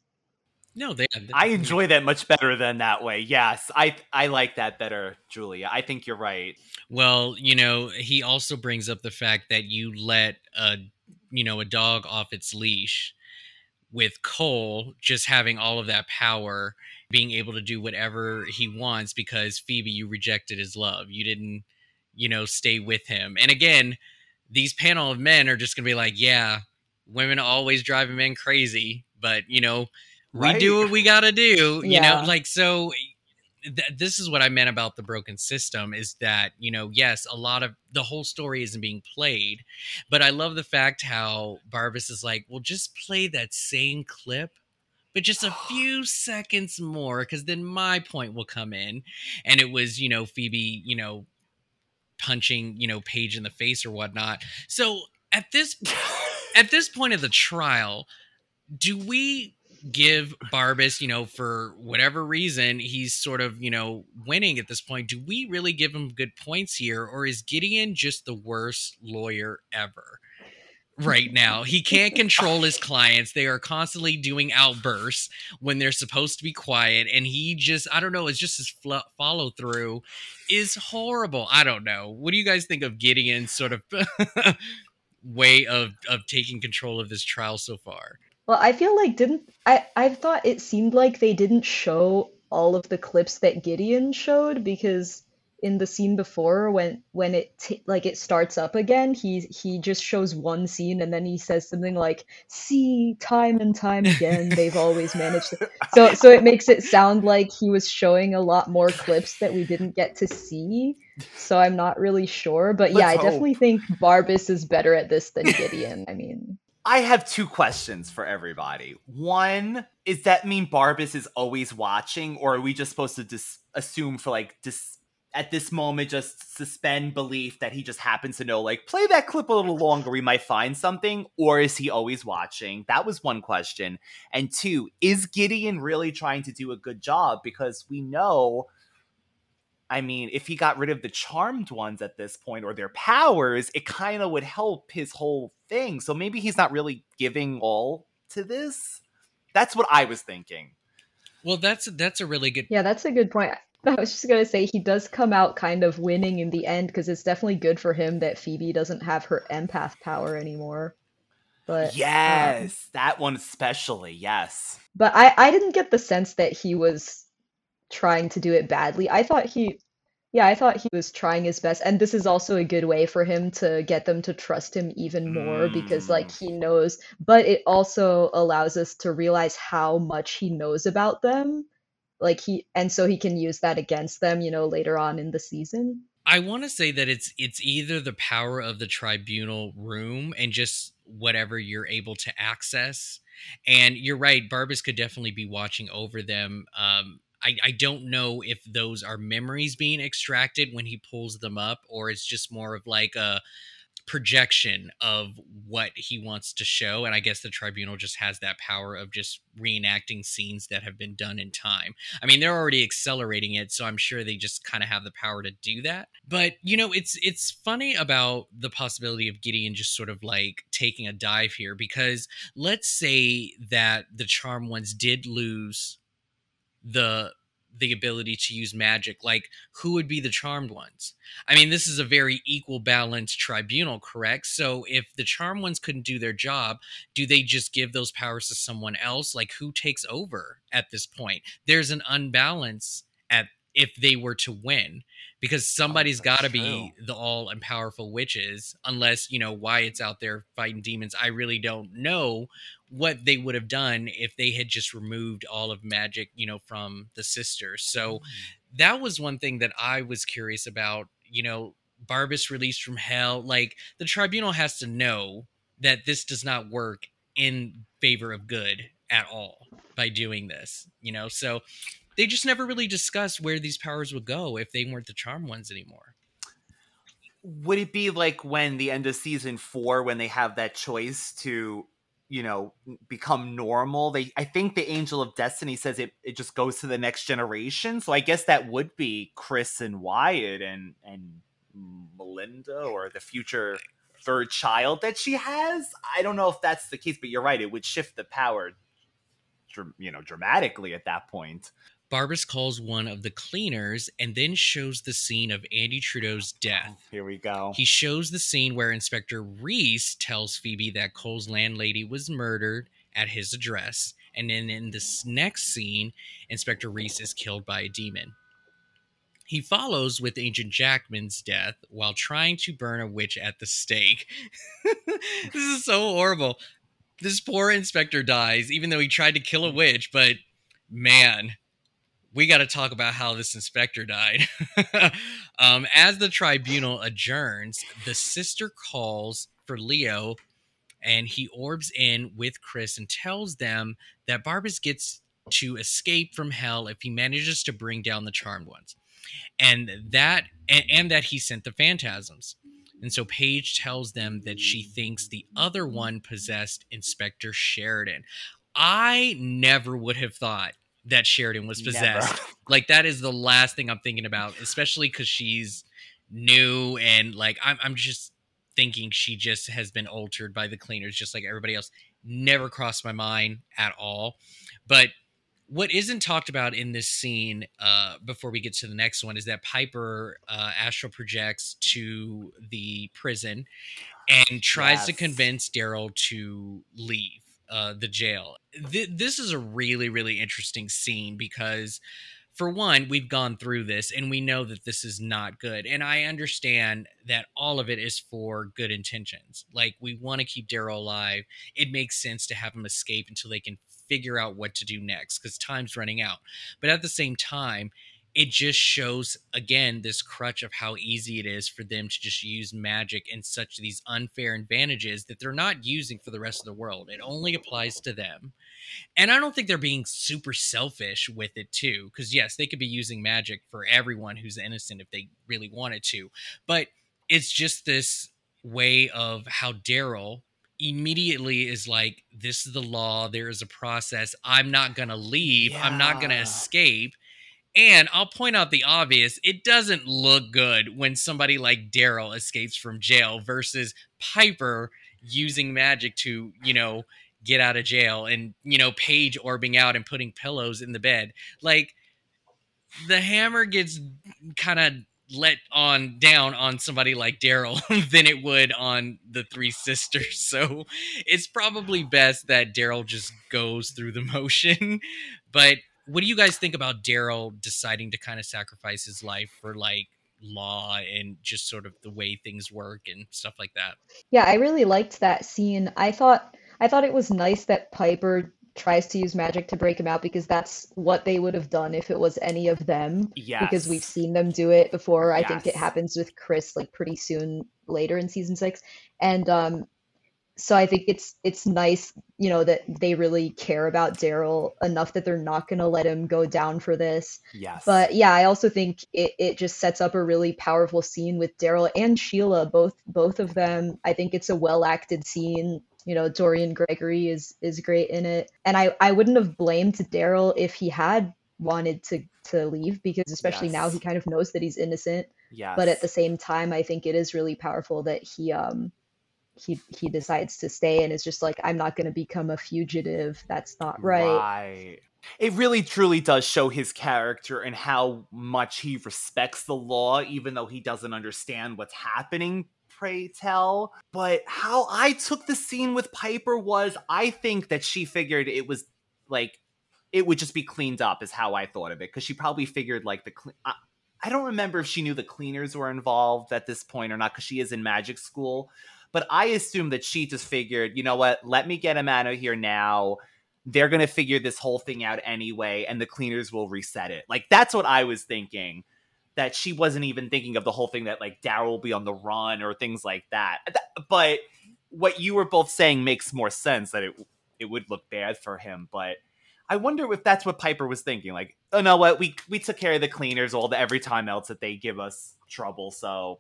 No, they. I enjoy that much better than that way. Yes, I I like that better, Julia. I think you're right. Well, you know, he also brings up the fact that you let a you know a dog off its leash with Cole just having all of that power, being able to do whatever he wants because Phoebe, you rejected his love. You didn't, you know, stay with him. And again, these panel of men are just gonna be like, yeah, women always drive men crazy, but you know, right. we do what we gotta do. Yeah. You know, like so th- this is what I meant about the broken system is that, you know, yes, a lot of the whole story isn't being played, but I love the fact how Barbas is like, well, just play that same clip but just a few seconds more because then my point will come in and it was you know phoebe you know punching you know Paige in the face or whatnot so at this at this point of the trial do we give Barbas, you know, for whatever reason, he's sort of, you know, winning at this point. Do we really give him good points here, or is Gideon just the worst lawyer ever? Right now, he can't control his clients. They are constantly doing outbursts when they're supposed to be quiet, and he just—I don't know—it's just his fl- follow through is horrible. I don't know. What do you guys think of Gideon's sort of way of of taking control of this trial so far? Well, I feel like didn't I I thought it seemed like they didn't show all of the clips that Gideon showed because in the scene before when when it t- like it starts up again he he just shows one scene and then he says something like see time and time again they've always managed to so so it makes it sound like he was showing a lot more clips that we didn't get to see. So i'm not really sure but yeah Let's i definitely think barbas is better at this than gideon i mean I have two questions for everybody. One, is that mean Barbas is always watching, or are we just supposed to dis- assume for like dis- at this moment just suspend belief that he just happens to know like play that clip a little longer, we might find something, or is he always watching? That was one question. And two, is Gideon really trying to do a good job? Because we know I mean, if he got rid of the charmed ones at this point or their powers, it kind of would help his whole thing. So maybe he's not really giving all to this. That's what I was thinking. Well, that's that's a really good Yeah, that's a good point. I was just going to say he does come out kind of winning in the end because it's definitely good for him that Phoebe doesn't have her empath power anymore. But um, Yes, um, that one especially. Yes. But I I didn't get the sense that he was trying to do it badly. I thought he yeah, I thought he was trying his best and this is also a good way for him to get them to trust him even more mm. because like mm. he knows, but it also allows us to realize how much he knows about them. Like he and so he can use that against them, you know, later on in the season. I want to say that it's it's either the power of the tribunal room and just whatever you're able to access. And you're right, Barbas could definitely be watching over them. Um, I, I don't know if those are memories being extracted when he pulls them up or it's just more of like a projection of what he wants to show and i guess the tribunal just has that power of just reenacting scenes that have been done in time. I mean they're already accelerating it so i'm sure they just kind of have the power to do that. But you know it's it's funny about the possibility of gideon just sort of like taking a dive here because let's say that the charm ones did lose the the ability to use magic like who would be the charmed ones? I mean this is a very equal balanced tribunal correct? So if the charmed ones couldn't do their job do they just give those powers to someone else? Like who takes over at this point? There's an unbalance at if they were to win because oh, somebody's oh, got to be the all and powerful witches unless you know why it's out there fighting demons. I really don't know what they would have done if they had just removed all of magic, you know, from the sisters. So mm-hmm. that was one thing that I was curious about, you know, Barbas released from hell. Like the tribunal has to know that this does not work in favor of good at all by doing this, you know? So they just never really discussed where these powers would go if they weren't the charm ones anymore. Would it be like when the end of season four, when they have that choice to you know become normal they i think the angel of destiny says it it just goes to the next generation so i guess that would be chris and wyatt and and melinda or the future third child that she has i don't know if that's the case but you're right it would shift the power you know, dramatically at that point. Barbas calls one of the cleaners and then shows the scene of Andy Trudeau's death. Oh, here we go. He shows the scene where Inspector Reese tells Phoebe that Cole's landlady was murdered at his address. And then in this next scene, Inspector Reese is killed by a demon. He follows with Agent Jackman's death while trying to burn a witch at the stake. this is so horrible. This poor inspector dies, even though he tried to kill a witch, but man, we got to talk about how this inspector died. um, as the tribunal adjourns, the sister calls for Leo and he orbs in with Chris and tells them that Barbas gets to escape from hell if he manages to bring down the charmed ones and that and, and that he sent the phantasms and so Paige tells them that she thinks the other one possessed Inspector Sheridan. I never would have thought that Sheridan was possessed. Never. Like that is the last thing I'm thinking about, especially because she's new and like I'm I'm just thinking she just has been altered by the cleaners, just like everybody else. Never crossed my mind at all. But what isn't talked about in this scene uh, before we get to the next one is that Piper uh, astral projects to the prison and tries yes. to convince Daryl to leave uh, the jail. Th- this is a really, really interesting scene because, for one, we've gone through this and we know that this is not good. And I understand that all of it is for good intentions. Like, we want to keep Daryl alive. It makes sense to have him escape until they can figure out what to do next because time's running out. But at the same time, it just shows again this crutch of how easy it is for them to just use magic in such these unfair advantages that they're not using for the rest of the world. It only applies to them. And I don't think they're being super selfish with it too because yes, they could be using magic for everyone who's innocent if they really wanted to. But it's just this way of how Daryl immediately is like this is the law there is a process i'm not going to leave yeah. i'm not going to escape and i'll point out the obvious it doesn't look good when somebody like daryl escapes from jail versus piper using magic to you know get out of jail and you know paige orbing out and putting pillows in the bed like the hammer gets kind of let on down on somebody like Daryl than it would on the three sisters. So it's probably best that Daryl just goes through the motion. but what do you guys think about Daryl deciding to kind of sacrifice his life for like law and just sort of the way things work and stuff like that? Yeah, I really liked that scene. I thought I thought it was nice that Piper tries to use magic to break him out because that's what they would have done if it was any of them. Yeah. Because we've seen them do it before. Yes. I think it happens with Chris like pretty soon later in season six. And um so I think it's it's nice, you know, that they really care about Daryl enough that they're not gonna let him go down for this. Yes. But yeah, I also think it, it just sets up a really powerful scene with Daryl and Sheila, both both of them. I think it's a well acted scene you know Dorian Gregory is is great in it, and I I wouldn't have blamed Daryl if he had wanted to to leave because especially yes. now he kind of knows that he's innocent. Yeah. But at the same time, I think it is really powerful that he um he he decides to stay and is just like I'm not going to become a fugitive. That's not right. Right. It really truly does show his character and how much he respects the law even though he doesn't understand what's happening pray tell. But how I took the scene with Piper was I think that she figured it was like it would just be cleaned up is how I thought of it because she probably figured like the I, I don't remember if she knew the cleaners were involved at this point or not because she is in magic school. But I assume that she just figured, you know what, let me get him out of here now. They're going to figure this whole thing out anyway, and the cleaners will reset it. Like, that's what I was thinking that she wasn't even thinking of the whole thing that like Daryl will be on the run or things like that. But what you were both saying makes more sense that it it would look bad for him. But I wonder if that's what Piper was thinking. Like, oh no, what we we took care of the cleaners all the every time else that they give us trouble, so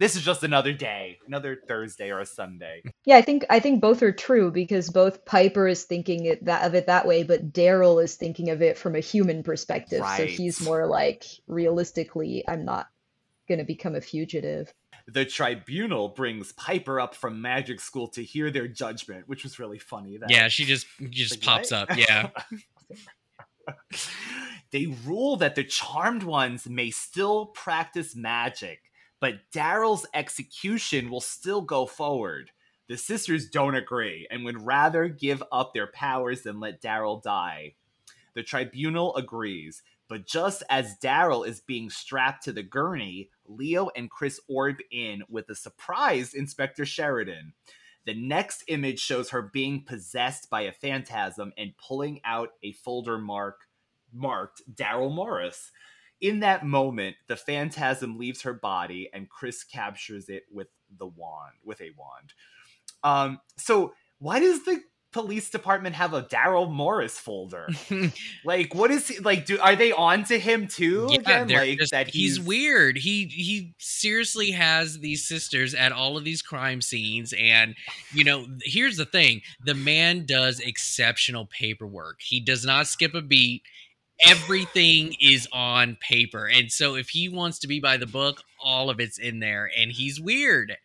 this is just another day, another Thursday or a Sunday. Yeah, I think I think both are true because both Piper is thinking it that of it that way, but Daryl is thinking of it from a human perspective. Right. So he's more like realistically, I'm not going to become a fugitive. The tribunal brings Piper up from magic school to hear their judgment, which was really funny. That, yeah, she just just like, pops what? up. Yeah. they rule that the charmed ones may still practice magic, but Daryl's execution will still go forward. The sisters don't agree and would rather give up their powers than let Daryl die. The tribunal agrees, but just as Daryl is being strapped to the gurney, Leo and Chris orb in with a surprised Inspector Sheridan. The next image shows her being possessed by a phantasm and pulling out a folder mark marked Daryl Morris. In that moment, the phantasm leaves her body and Chris captures it with the wand, with a wand. Um, so why does the police department have a Daryl Morris folder? like, what is he like? Do are they on to him too? Yeah, again? Like just- that he's, weird. He he seriously has these sisters at all of these crime scenes, and you know, here's the thing: the man does exceptional paperwork. He does not skip a beat. Everything is on paper, and so if he wants to be by the book, all of it's in there. And he's weird.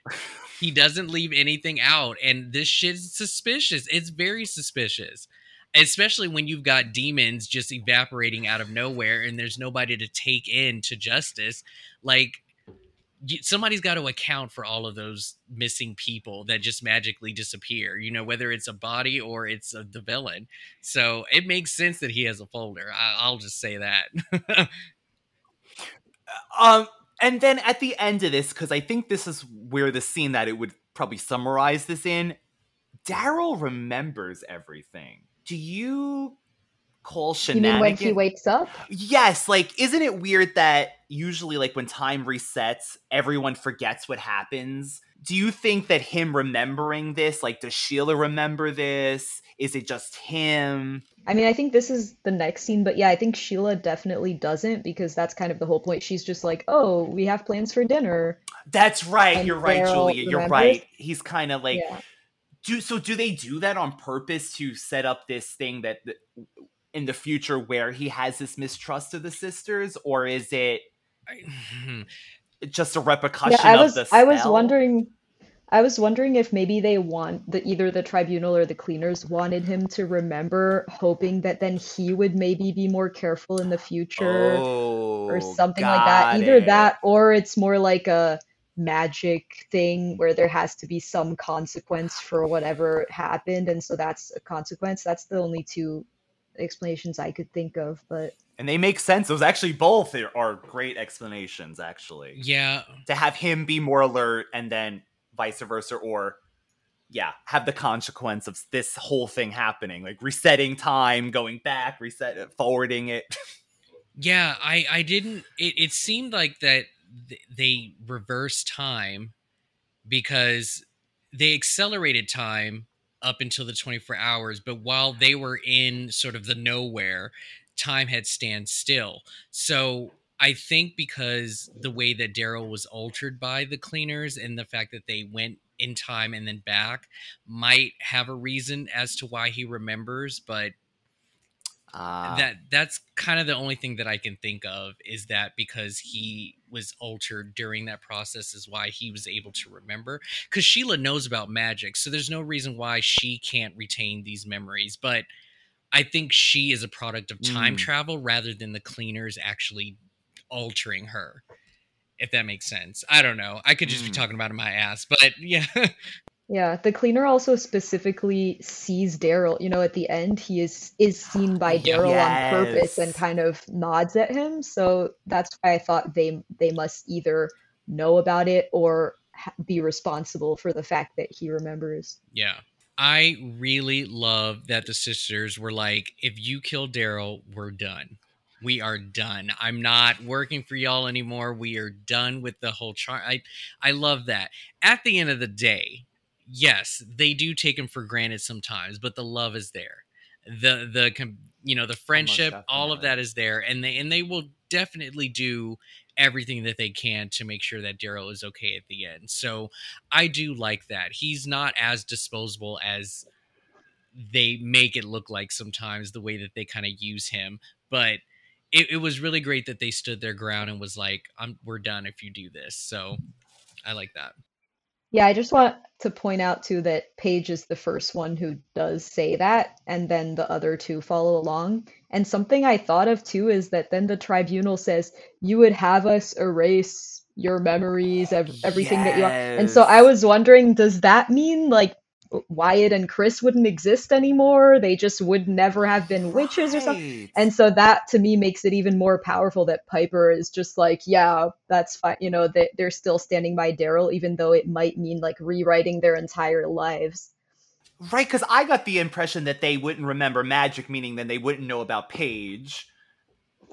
He doesn't leave anything out, and this shit's suspicious. It's very suspicious especially when you've got demons just evaporating out of nowhere and there's nobody to take in to justice like somebody's got to account for all of those missing people that just magically disappear you know whether it's a body or it's a, the villain so it makes sense that he has a folder I, i'll just say that Um, and then at the end of this, because I think this is where the scene that it would probably summarize this in, Daryl remembers everything. Do you call You mean when he wakes up? Yes, like isn't it weird that usually like when time resets, everyone forgets what happens? Do you think that him remembering this, like does Sheila remember this? Is it just him? I mean, I think this is the next scene, but yeah, I think Sheila definitely doesn't because that's kind of the whole point. She's just like, "Oh, we have plans for dinner." That's right. And you're right, Julia. You're right. He's kind of like yeah. do so do they do that on purpose to set up this thing that that in the future where he has this mistrust of the sisters or is it hmm. just a repercussion Yeah, I of was the I was wondering I was wondering if maybe they want the either the tribunal or the cleaners wanted him to remember, hoping that then he would maybe be more careful in the future or oh, something like that. Either it. that or it's more like a magic thing where there has to be some consequence for whatever happened, and so that's a consequence. That's the only two explanations I could think of, but and they make sense. Those actually both are- are great explanations actually. Yeah. To have him be more alert and then vice versa or yeah have the consequence of this whole thing happening like resetting time going back reset uh, forwarding it. Yeah, I I didn't. It, it seemed like that th- they reverse time because they accelerated time up until the 24 hours, but while they were in sort of the nowhere, time had stand still. So I think because the way that Daryl was altered by the cleaners and the fact that they went in time and then back might have a reason as to why he remembers, but Ah. that that's kind of the only thing that I can think of is that because he was altered during that process is why he was able to remember because Sheila knows about magic so there's no reason why she can't retain these memories but I think she is a product of time Mm. travel rather than the cleaners actually altering her if that makes sense I don't know I could just be Mm. talking about it my ass but yeah Yeah, the cleaner also specifically sees Daryl. You know, at the end, he is is seen by Yeah. Daryl on purpose and kind of nods at him. So that's why I thought they they must either know about it or ha be responsible for the fact that he remembers. Yeah. I really love that the sisters were like, if you kill Daryl, we're done. We are done. I'm not working for y'all anymore. We are done with the whole char I I love that. At the end of the day, yes, they do take him for granted sometimes, but the love is there. The the you know, the oh, friendship, all of that is there and they and they will definitely do everything that they can to make sure that Daryl is okay at the end. So I do like that. He's not as disposable as they make it look like sometimes the way that they kind of use him. But it, it was really great that they stood their ground and was like, I'm we're done if you do this. So I like that. Yeah, I just want to point out too that Paige is the first one who does say that, and then the other two follow along. And something I thought of too is that then the tribunal says, You would have us erase your memories, ev everything that you are. And so I was wondering, does that mean like Wyatt and Chris wouldn't exist anymore? They just would never have been witches or something? And so that to me makes it even more powerful that Piper is just like, yeah, that's fine. You know, that they're still standing by Daryl, even though it might mean like rewriting their entire lives. Right, because I got the impression that they wouldn't remember magic, meaning then they wouldn't know about Paige.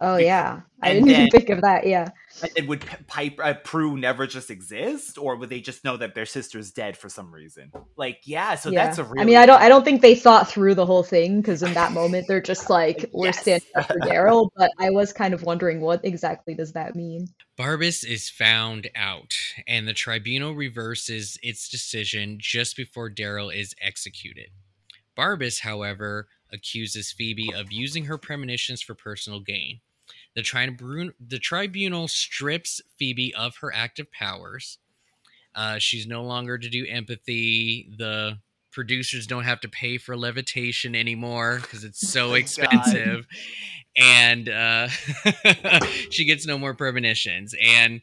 Oh, yeah. I and didn't even think of that. Yeah. and then would Piper uh, Prue never just exist, or would they just know that their sister's dead for some reason? Like, yeah, so Yeah. that's a really I mean, I don't I don't think they thought through the whole thing because in that moment they're just like, we're yes. standing up for Daryl, but I was kind of wondering what exactly does that mean? Barbas is found out, and the tribunal reverses its decision just before Daryl is executed. Barbas, however, accuses Phoebe of using her premonitions for personal gain. The, tribun- the tribunal strips Phoebe of her active powers. Uh, she's no longer to do empathy. The producers don't have to pay for levitation anymore because it's so Oh God. expensive. And uh, she gets no more premonitions and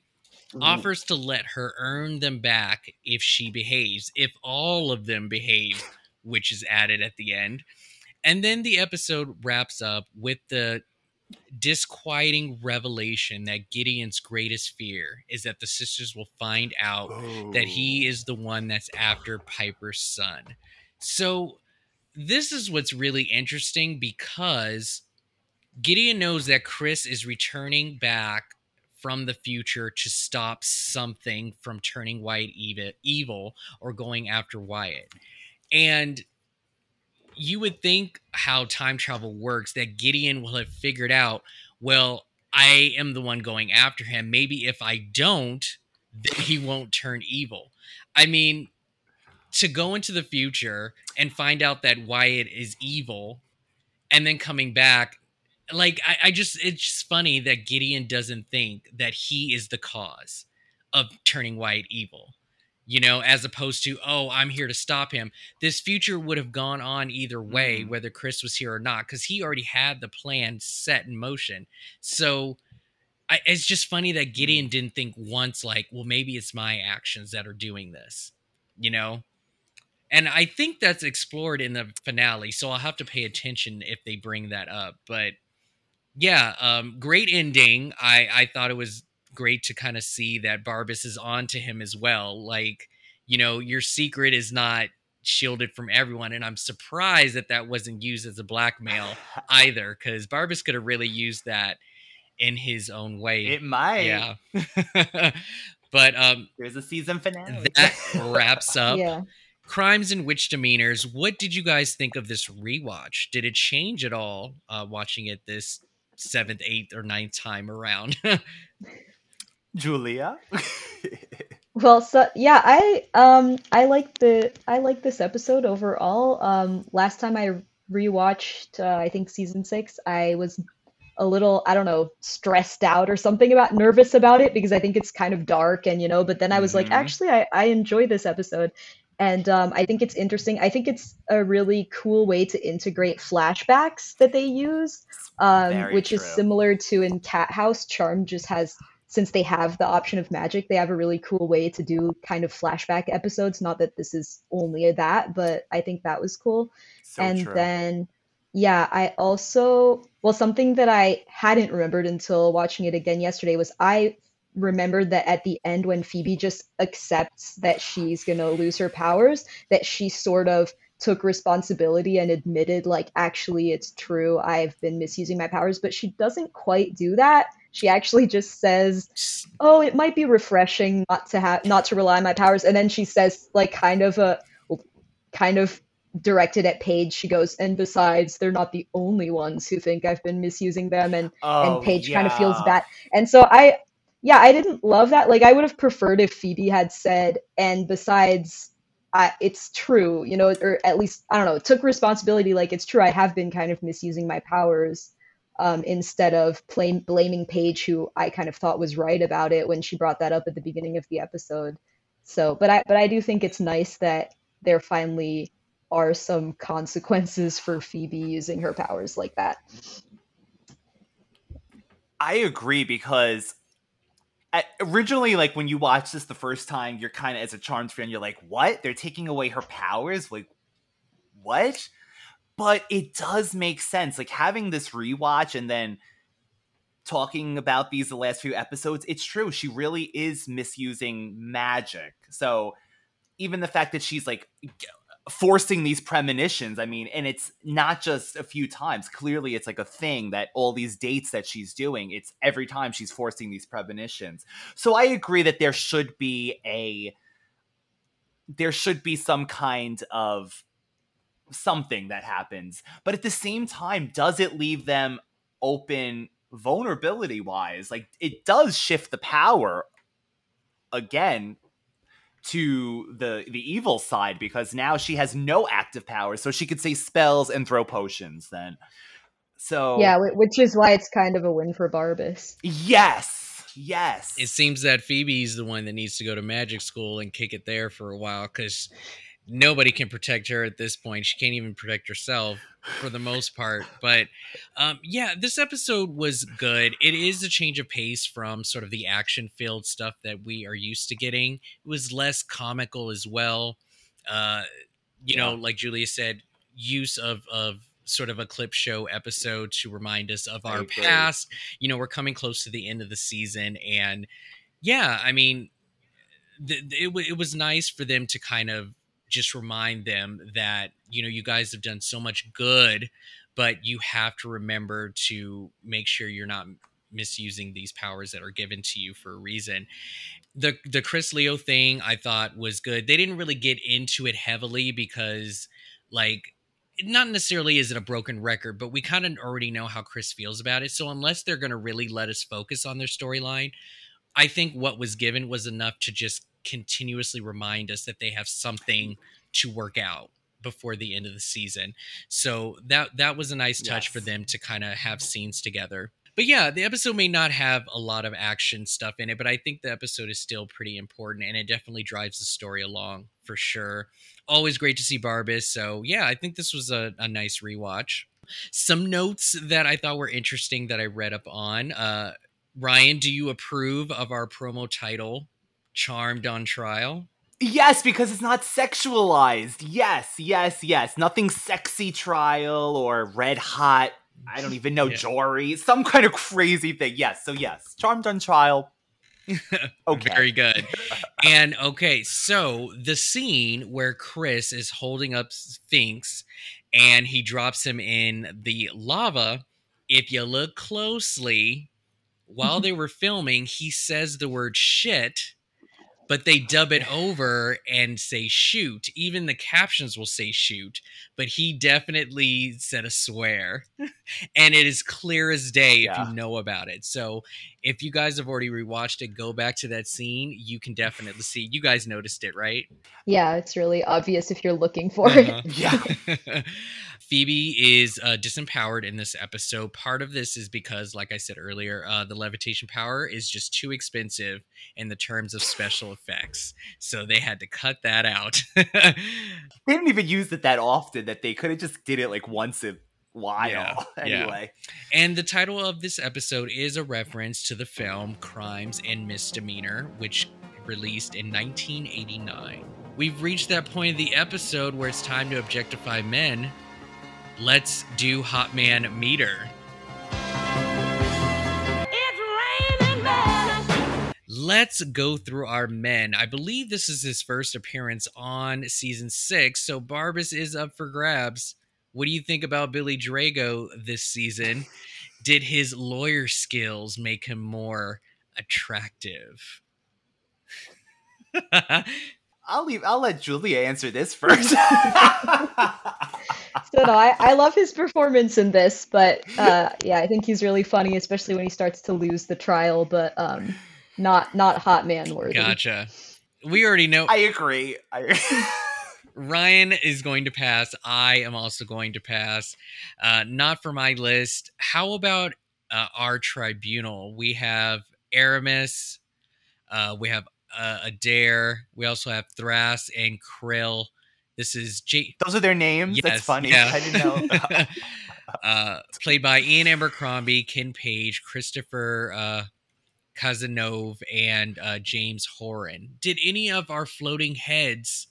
offers to let her earn them back if she behaves, if all of them behave, which is added at the end. And then the episode wraps up with the disquieting revelation that Gideon's greatest fear is that the sisters will find out that he oh. is the one that's after Piper's son. So this is what's really interesting because Gideon knows that Chris is returning back from the future to stop something from turning Wyatt evil, evil or going after Wyatt. And you would think how time travel works that Gideon will have figured out, well, I am the one going after him. Maybe if I don't, he won't turn evil. I mean, to go into the future and find out that Wyatt is evil and then coming back, like, I, I just, it's just funny that Gideon doesn't think that he is the cause of turning Wyatt evil you know, as opposed to, oh, I'm here to stop him. This future would have gone on either way, Mhm. whether Chris was here or not, because he already had the plan set in motion. So I, it's just funny that Gideon didn't think once, like, well, maybe it's my actions that are doing this, you know? And I think that's explored in the finale, so I'll have to pay attention if they bring that up. But yeah, um, great ending. I, I thought it was great to kind of see that Barbas is on to him as well. Like, you know, your secret is not shielded from everyone. And I'm surprised that that wasn't used as a blackmail either, because Barbas could have really used that in his own way. It might. yeah. but um, There's a season finale. that wraps up Yeah. crimes and witch demeanors. What did you guys think of this rewatch? Did it change at all uh, watching it this seventh, eighth, or ninth time around? Julia. Well, so yeah, I um I like the I like this episode overall. Um, last time I rewatched, uh, I think season six, I was a little, I don't know, stressed out or something about nervous about it because I think it's kind of dark and you know, but then I was like, Mhm. actually, I I enjoy this episode. And um, I think it's interesting. I think it's a really cool way to integrate flashbacks that they use, um, which is similar to in Cat House. Charm just has since they have the option of magic, they have a really cool way to do kind of flashback episodes. Not that this is only that, but I think that was cool. so and true. then, yeah, I also, well, something that I hadn't remembered until watching it again yesterday was I remembered that at the end, when Phoebe just accepts that she's going to lose her powers, that she sort of took responsibility and admitted, like, actually, it's true, I've been misusing my powers, but she doesn't quite do that. She actually just says, oh it might be refreshing not to have not to rely on my powers. And then she says like kind of a kind of directed at Paige. She goes and besides they're not the only ones who think I've been misusing them. And oh, and Paige kind of feels bad. And so I yeah I didn't love that. Like I would have preferred if Phoebe had said and besides I, it's true you know or at least I don't know took responsibility like it's true I have been kind of misusing my powers um, instead of blame, blaming Paige, who I kind of thought was right about it when she brought that up at the beginning of the episode. So, but I but I do think it's nice that there finally are some consequences for Phoebe using her powers like that. I agree because originally like when you watch this the first time you're kind of as a charmed fan you're like what they're taking away her powers like what but it does make sense like having this rewatch and then talking about these the last few episodes it's true she really is misusing magic so even the fact that she's like forcing these premonitions. I mean, and it's not just a few times. Clearly, it's like a thing that all these dates that she's doing, it's every time she's forcing these premonitions. So I agree that there should be a there should be some kind of something that happens. But at the same time, does it leave them open vulnerability wise? Like it does shift the power again to the the evil side because now she has no active powers, so she could say spells and throw potions. Then, so yeah, which is why it's kind of a win for Barbas. Yes, yes. It seems that Phoebe's the one that needs to go to magic school and kick it there for a while because nobody can protect her at this point. She can't even protect herself for the most part. But um, yeah, this episode was good. It is a change of pace from sort of the action filled stuff that we are used to getting. It was less comical as well. Uh, you yeah. know, like Julia said, use of of sort of a clip show episode to remind us of our past. You know, we're coming close to the end of the season, and yeah, I mean, th- it, it was nice for them to kind of just remind them that you know you guys have done so much good but you have to remember to make sure you're not misusing these powers that are given to you for a reason. The the Chris Leo thing I thought was good. They didn't really get into it heavily because like not necessarily is it a broken record, but we kind of already know how Chris feels about it. So unless they're going to really let us focus on their storyline, I think what was given was enough to just continuously remind us that they have something to work out before the end of the season. So that that was a nice touch yes. for them to kind of have scenes together. But yeah, the episode may not have a lot of action stuff in it, but I think the episode is still pretty important and it definitely drives the story along for sure. Always great to see Barbas. So yeah, I think this was a, a nice rewatch. Some notes that I thought were interesting that I read up on. Uh, Ryan, do you approve of our promo title Charmed on Trial? Yes, because it's not sexualized. Yes, yes, yes. Nothing sexy trial or red hot. I don't even know, yeah. Jory. Some kind of crazy thing. Yes, so yes. Charmed on Trial. Okay. Very good. and okay, so the scene where Chris is holding up Sphinx and he drops him in the lava, if you look closely, while mm-hmm. they were filming, he says the word shit but they dub it over and say shoot. Even the captions will say shoot, but he definitely said a swear. and it is clear as day yeah. if you know about it. So if you guys have already rewatched it, go back to that scene. You can definitely see. You guys noticed it, right? Yeah, it's really obvious if you're looking for uh-huh. it. Yeah. Phoebe is uh, disempowered in this episode. Part of this is because, like I said earlier, uh, the levitation power is just too expensive in the terms of special effects. So they had to cut that out. they didn't even use it that often that they could have just did it like once a while yeah, anyway. Yeah. And the title of this episode is a reference to the film Crimes and Misdemeanor, which released in 1989. We've reached that point of the episode where it's time to objectify men let's do Hot Man Meter. Let's go through our men. I believe this is his first appearance on season six, so Barbas is up for grabs. What do you think about Billy Drago this season? Did his lawyer skills make him more attractive? I'll leave. I'll let Julia answer this first. so no, I, I love his performance in this, but uh, yeah, I think he's really funny, especially when he starts to lose the trial. But um, not not hot man worthy. Gotcha. We already know. I agree. I. Ryan is going to pass. I am also going to pass. Uh, not for my list. How about uh, our tribunal? We have Aramis. Uh, we have uh, Adair. We also have Thras and Krill. This is J. Those are their names. Yes, That's funny. yeah. I didn't know. uh, played by Ian Abercrombie, Ken Page, Christopher uh, Casanova, and uh, James Horan. Did any of our floating heads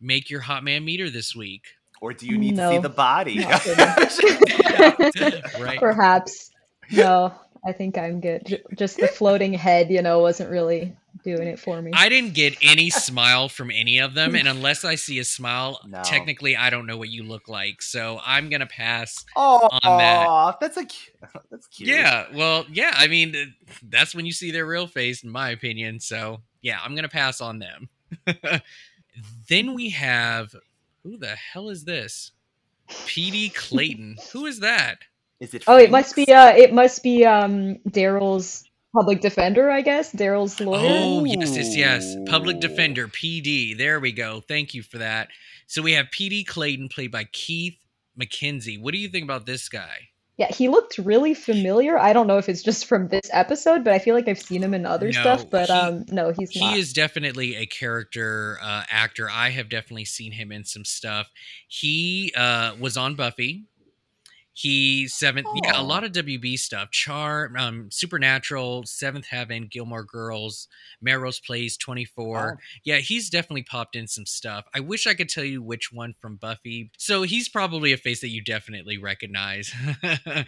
make your hot man meter this week? or do you need to see the body? Right. Perhaps. No, I think I'm good. J- Just the floating head, you know, wasn't really doing it for me. I didn't get any smile from any of them, and unless I see a smile, No. technically I don't know what you look like. So I'm gonna pass. oh, On that. that's a cu- that's cute. Yeah, well, yeah. I mean, that's when you see their real face, in my opinion. So yeah, I'm gonna pass on them. then we have who the hell is this? PD Clayton. who is that? Is it? Oh, it must be uh it must be um Daryl's public defender, I guess. Daryl's lawyer. Oh, yes, yes, yes. Public Defender, PD. There we go. Thank you for that. So we have PD Clayton, played by Keith McKenzie. What do you think about this guy? Yeah, he looked really familiar. I don't know if it's just from this episode, but I feel like I've seen him in other No, stuff. But he- um no, he's He not. is definitely a character uh, actor. I have definitely seen him in some stuff. He uh, was on Buffy. He seventh, yeah, a lot of WB stuff. Char, um, Supernatural, Seventh Heaven, Gilmore Girls, Melrose Place, Twenty Four. Oh. Yeah, he's definitely popped in some stuff. I wish I could tell you which one from Buffy. So he's probably a face that you definitely recognize.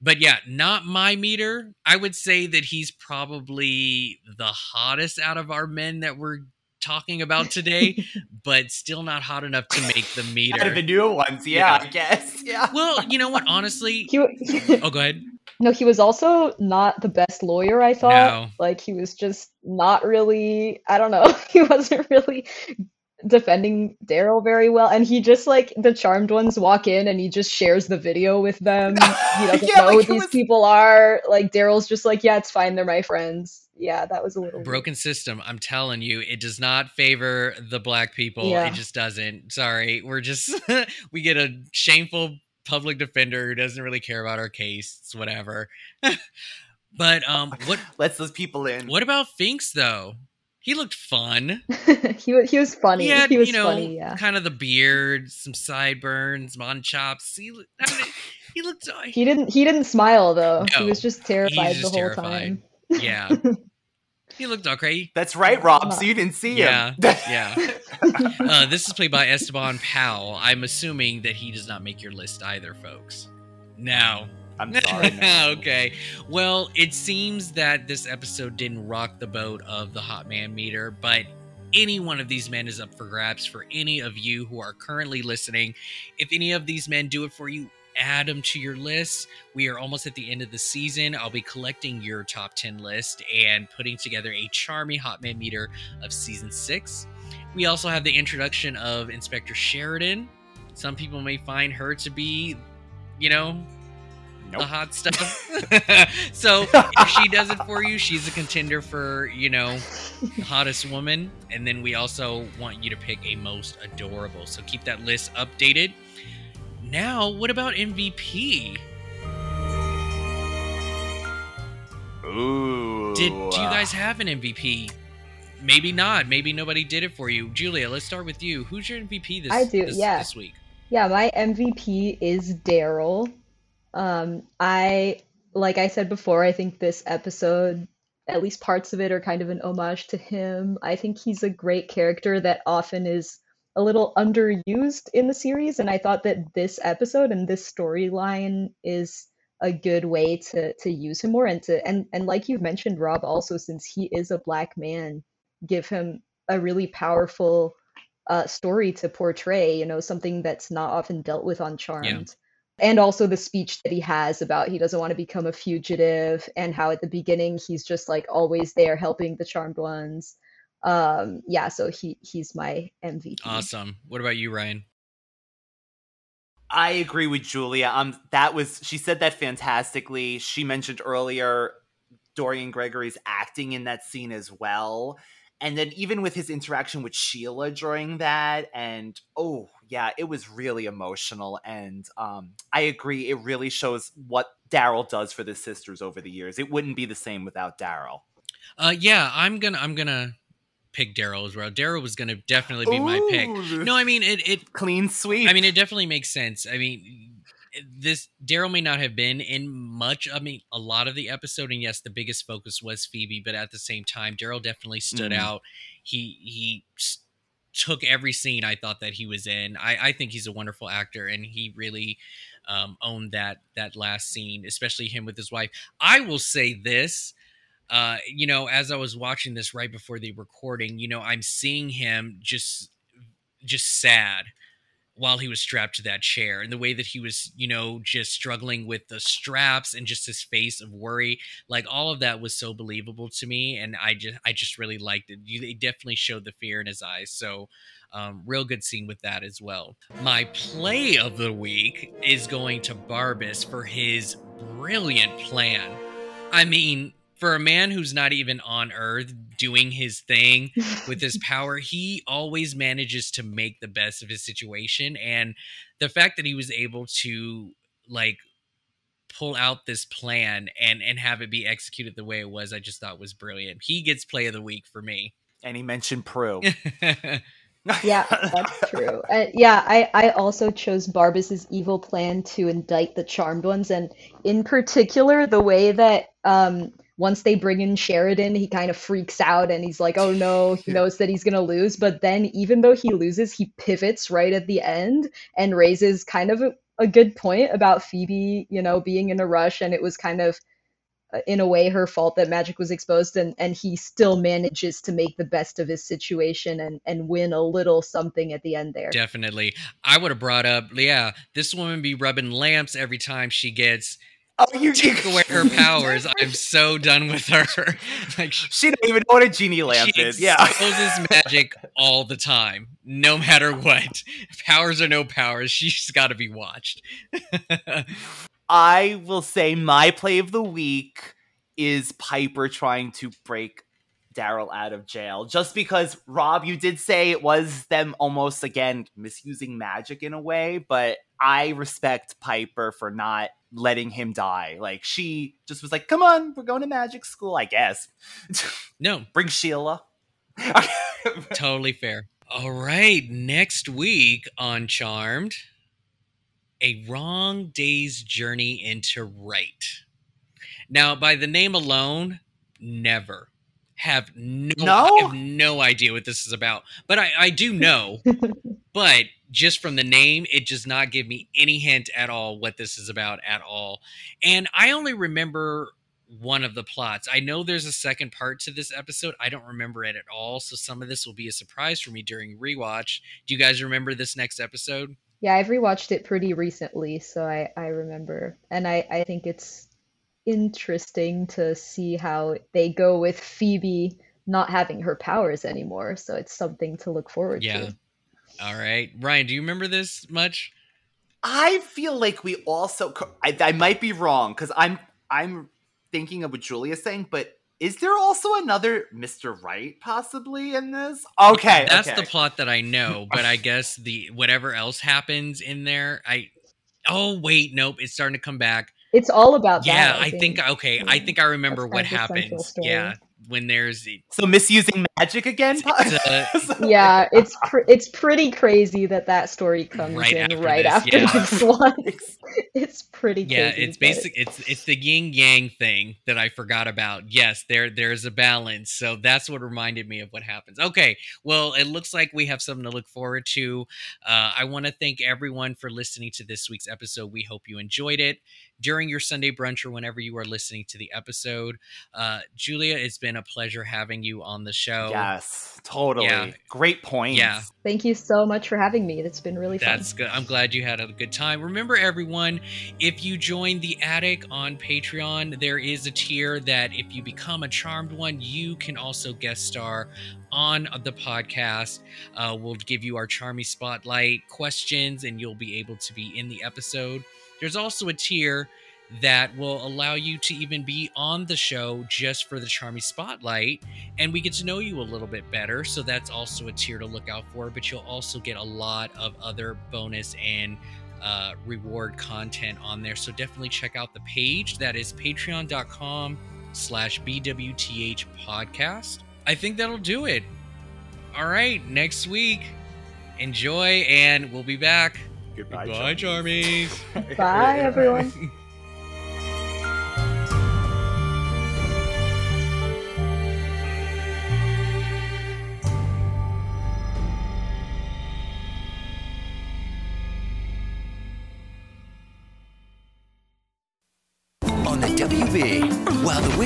but yeah, not my meter. I would say that he's probably the hottest out of our men that we're talking about today, but still not hot enough to make the meter. Out of the new ones, yeah, Yeah. I guess. Yeah. Well, you know what? Honestly, He, oh, go ahead. no, he was also not the best lawyer, I thought. No. Like he was just not really, I don't know, he wasn't really defending Daryl very well. And he just like the charmed ones walk in and he just shares the video with them. He doesn't Yeah, know like, who these was- people are. Like Daryl's just like, yeah, it's fine, they're my friends. Yeah, that was a little weird. Broken system. I'm telling you, it does not favor the black people. Yeah. It just doesn't. Sorry. We're just, we get a shameful public defender who doesn't really care about our case. It's whatever. but um, what Lets those people in. what about Finks though? He looked fun. he was he was funny. He had, he was you know, funny, yeah. kind of the beard, some sideburns, mon chops. He, I mean, he looked. He didn't he didn't smile though. No, he was just terrified just the whole terrified. time. yeah. He looked okay. That's right, Rob. So you didn't see Yeah, him. yeah. Uh, this is played by Esteban Powell. I'm assuming that he does not make your list either, folks. No. I'm sorry. no. okay. Well, it seems that this episode didn't rock the boat of the hot man meter, but any one of these men is up for grabs for any of you who are currently listening. If any of these men do it for you, add them to your list. We are almost at the end of the season. I'll be collecting your top 10 list and putting together a charming hot man meter of season six. We also have the introduction of Inspector Sheridan. Some people may find her to be, you know, the hot stuff. so if she does it for you, she's a contender for, you know, hottest woman. And then we also want you to pick a most adorable. So keep that list updated. Now, what about MVP? Ooh. Did do you guys have an MVP? Maybe not. Maybe nobody did it for you. Julia, let's start with you. Who's your MVP this week? I do, this, yeah. this week? Yeah, my MVP is Daryl. Um, I like I said before, I think this episode, at least parts of it, are kind of an homage to him. I think he's a great character that often is a little underused in the series, and I thought that this episode and this storyline is a good way to to use him more and to and and like you mentioned, Rob, also since he is a black man, give him a really powerful uh, story to portray, you know, something that's not often dealt with on Charmed. And also the speech that he has about he doesn't want to become a fugitive, and how at the beginning he's just like always there helping the Charmed ones. Um, yeah, so he he's my MVP. Awesome. What about you, Ryan? I agree with Julia. Um, that was she said that fantastically. She mentioned earlier Dorian Gregory's acting in that scene as well, and then even with his interaction with Sheila during that, and oh yeah, it was really emotional. And um, I agree, it really shows what Daryl does for the sisters over the years. It wouldn't be the same without Daryl. Uh, yeah, I'm gonna I'm gonna pick Daryl as well. Daryl was gonna definitely be my pick. No, I mean it. It. clean sweep. I mean it definitely makes sense. I mean this Daryl may not have been in much. I mean a lot of the episode, and yes, the biggest focus was Phoebe, but at the same time, Daryl definitely stood Mhm. out. He he. took every scene I thought that he was in. I, I think he's a wonderful actor, and he really um, owned that that last scene, especially him with his wife. I will say this, uh, you know, as I was watching this right before the recording, you know, I'm seeing him just just sad while he was strapped to that chair and the way that he was you know just struggling with the straps and just his face of worry like all of that was so believable to me and i just i just really liked it. You they definitely showed the fear in his eyes so um, real good scene with that as well. My play of the week is going to barbas for his brilliant plan. I mean for a man who's not even on earth doing his thing with his power, he always manages to make the best of his situation. And the fact that he was able to like pull out this plan and and have it be executed the way it was, I just thought was brilliant. He gets play of the week for me. and he mentioned Prue. Yeah, that's true. Uh, yeah, I, I also chose Barbas's evil plan to indict the Charmed Ones, and in particular, the way that um, once they bring in Sheridan, he kind of freaks out and he's like, oh no, he knows that he's gonna lose. But then, even though he loses, he pivots right at the end and raises kind of a, a good point about Phoebe, you know, being in a rush, and it was kind of uh, in a way her fault that magic was exposed and and he still manages to make the best of his situation and and win a little something at the end there Definitely. I would have brought up, yeah, this woman be rubbing lamps every time she gets oh, you take away her powers. I'm so done with her. like She don't even know what a genie lamp she is. Yeah. uses magic all the time, no matter what. Powers or no powers, she's got to be watched. I will say my play of the week is Piper trying to break Daryl out of jail. Just because, Rob, you did say it was them almost again misusing magic in a way, but I respect Piper for not letting him die. Like, she just was like, come on, we're going to magic school, I guess. no, Bring Sheila. totally fair. All right, next week on Charmed, a wrong day's journey into right. Now, by the name alone, never have no, No? I have no idea what this is about. But I, I do know. but just from the name, it does not give me any hint at all what this is about at all. And I only remember one of the plots. I know there's a second part to this episode. I don't remember it at all. So some of this will be a surprise for me during rewatch. Do you guys remember this next episode? yeah i've rewatched it pretty recently so i i remember and i i think it's interesting to see how they go with phoebe not having her powers anymore so it's something to look forward Yeah. to All right. Ryan, do you remember this much? I feel like we also. I, I might be wrong because I'm I'm thinking of what Julia's saying, but is there also another Mr. Right possibly in this? Okay, That's okay. the plot that I know, but I guess the whatever else happens in there, I Oh wait, nope, it's starting to come back. it's all about yeah, that I think okay, I think I remember That's what kind of the central happens. Yeah, when there's So misusing magic again? It's, So- yeah it's pr- it's pretty crazy that that story comes Right in after right this, after yeah. this one it's pretty yeah, crazy it's but- basic it's it's the yin yang thing that I forgot about. Yes, there there's a balance. So that's what reminded me of what happens. Okay, well, it looks like we have something to look forward to. Uh, I want to thank everyone for listening to this week's episode. We hope you enjoyed it during your Sunday brunch or whenever you are listening to the episode. Uh, Julia, it's been a pleasure having you on the show. Yes, totally. Yeah. Great point. Yeah. thank you so much for having me it's been really fun That's good. I'm glad you had a good time. Remember, everyone, if you join the attic on Patreon, there is a tier that if you become a charmed one, you can also guest star on the podcast. Uh, we'll give you our Charmy Spotlight questions, and you'll be able to be in the episode. There's also a tier that will allow you to even be on the show just for the Charmy Spotlight, and we get to know you a little bit better. So that's also a tier to look out for. But you'll also get a lot of other bonus and uh, reward content on there. So definitely check out the page. That is patreon.com slash BWTH podcast. I think that'll do it. All right, next week. Enjoy, and we'll be back. Goodbye, Goodbye, Charmies. Charmies. Bye, everyone.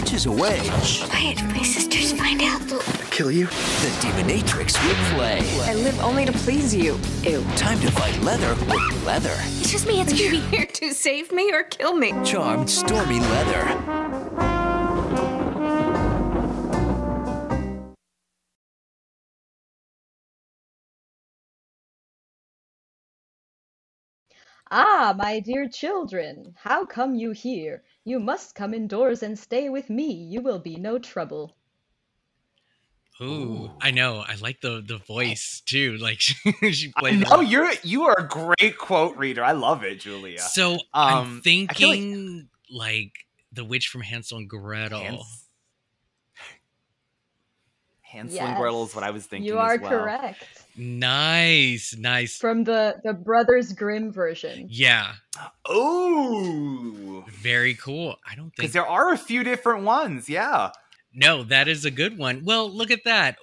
WB. While the witch is away, Quiet, my sisters find out. kill you. The Demonatrix will play. I live only to please you. Ew. Time to fight leather with leather. It's just me. It's you here to save me or kill me. Charmed Stormy Leather. Ah, my dear children, how come you here? You must come indoors and stay with me. You will be no trouble. Ooh, I know. I like the the voice too. Like she played. No, you're you are a great quote reader. I love it, Julia. So Um, I'm I feel like- thinking like, the witch from Hansel and Gretel. Hans- Hansel and Gretel is what I was thinking. You are as well. correct. Nice, nice. From the the Brothers Grimm version. yeah, Oh, very cool. I don't think because there are a few different ones. Yeah. no, that is a good one. Well, look at that.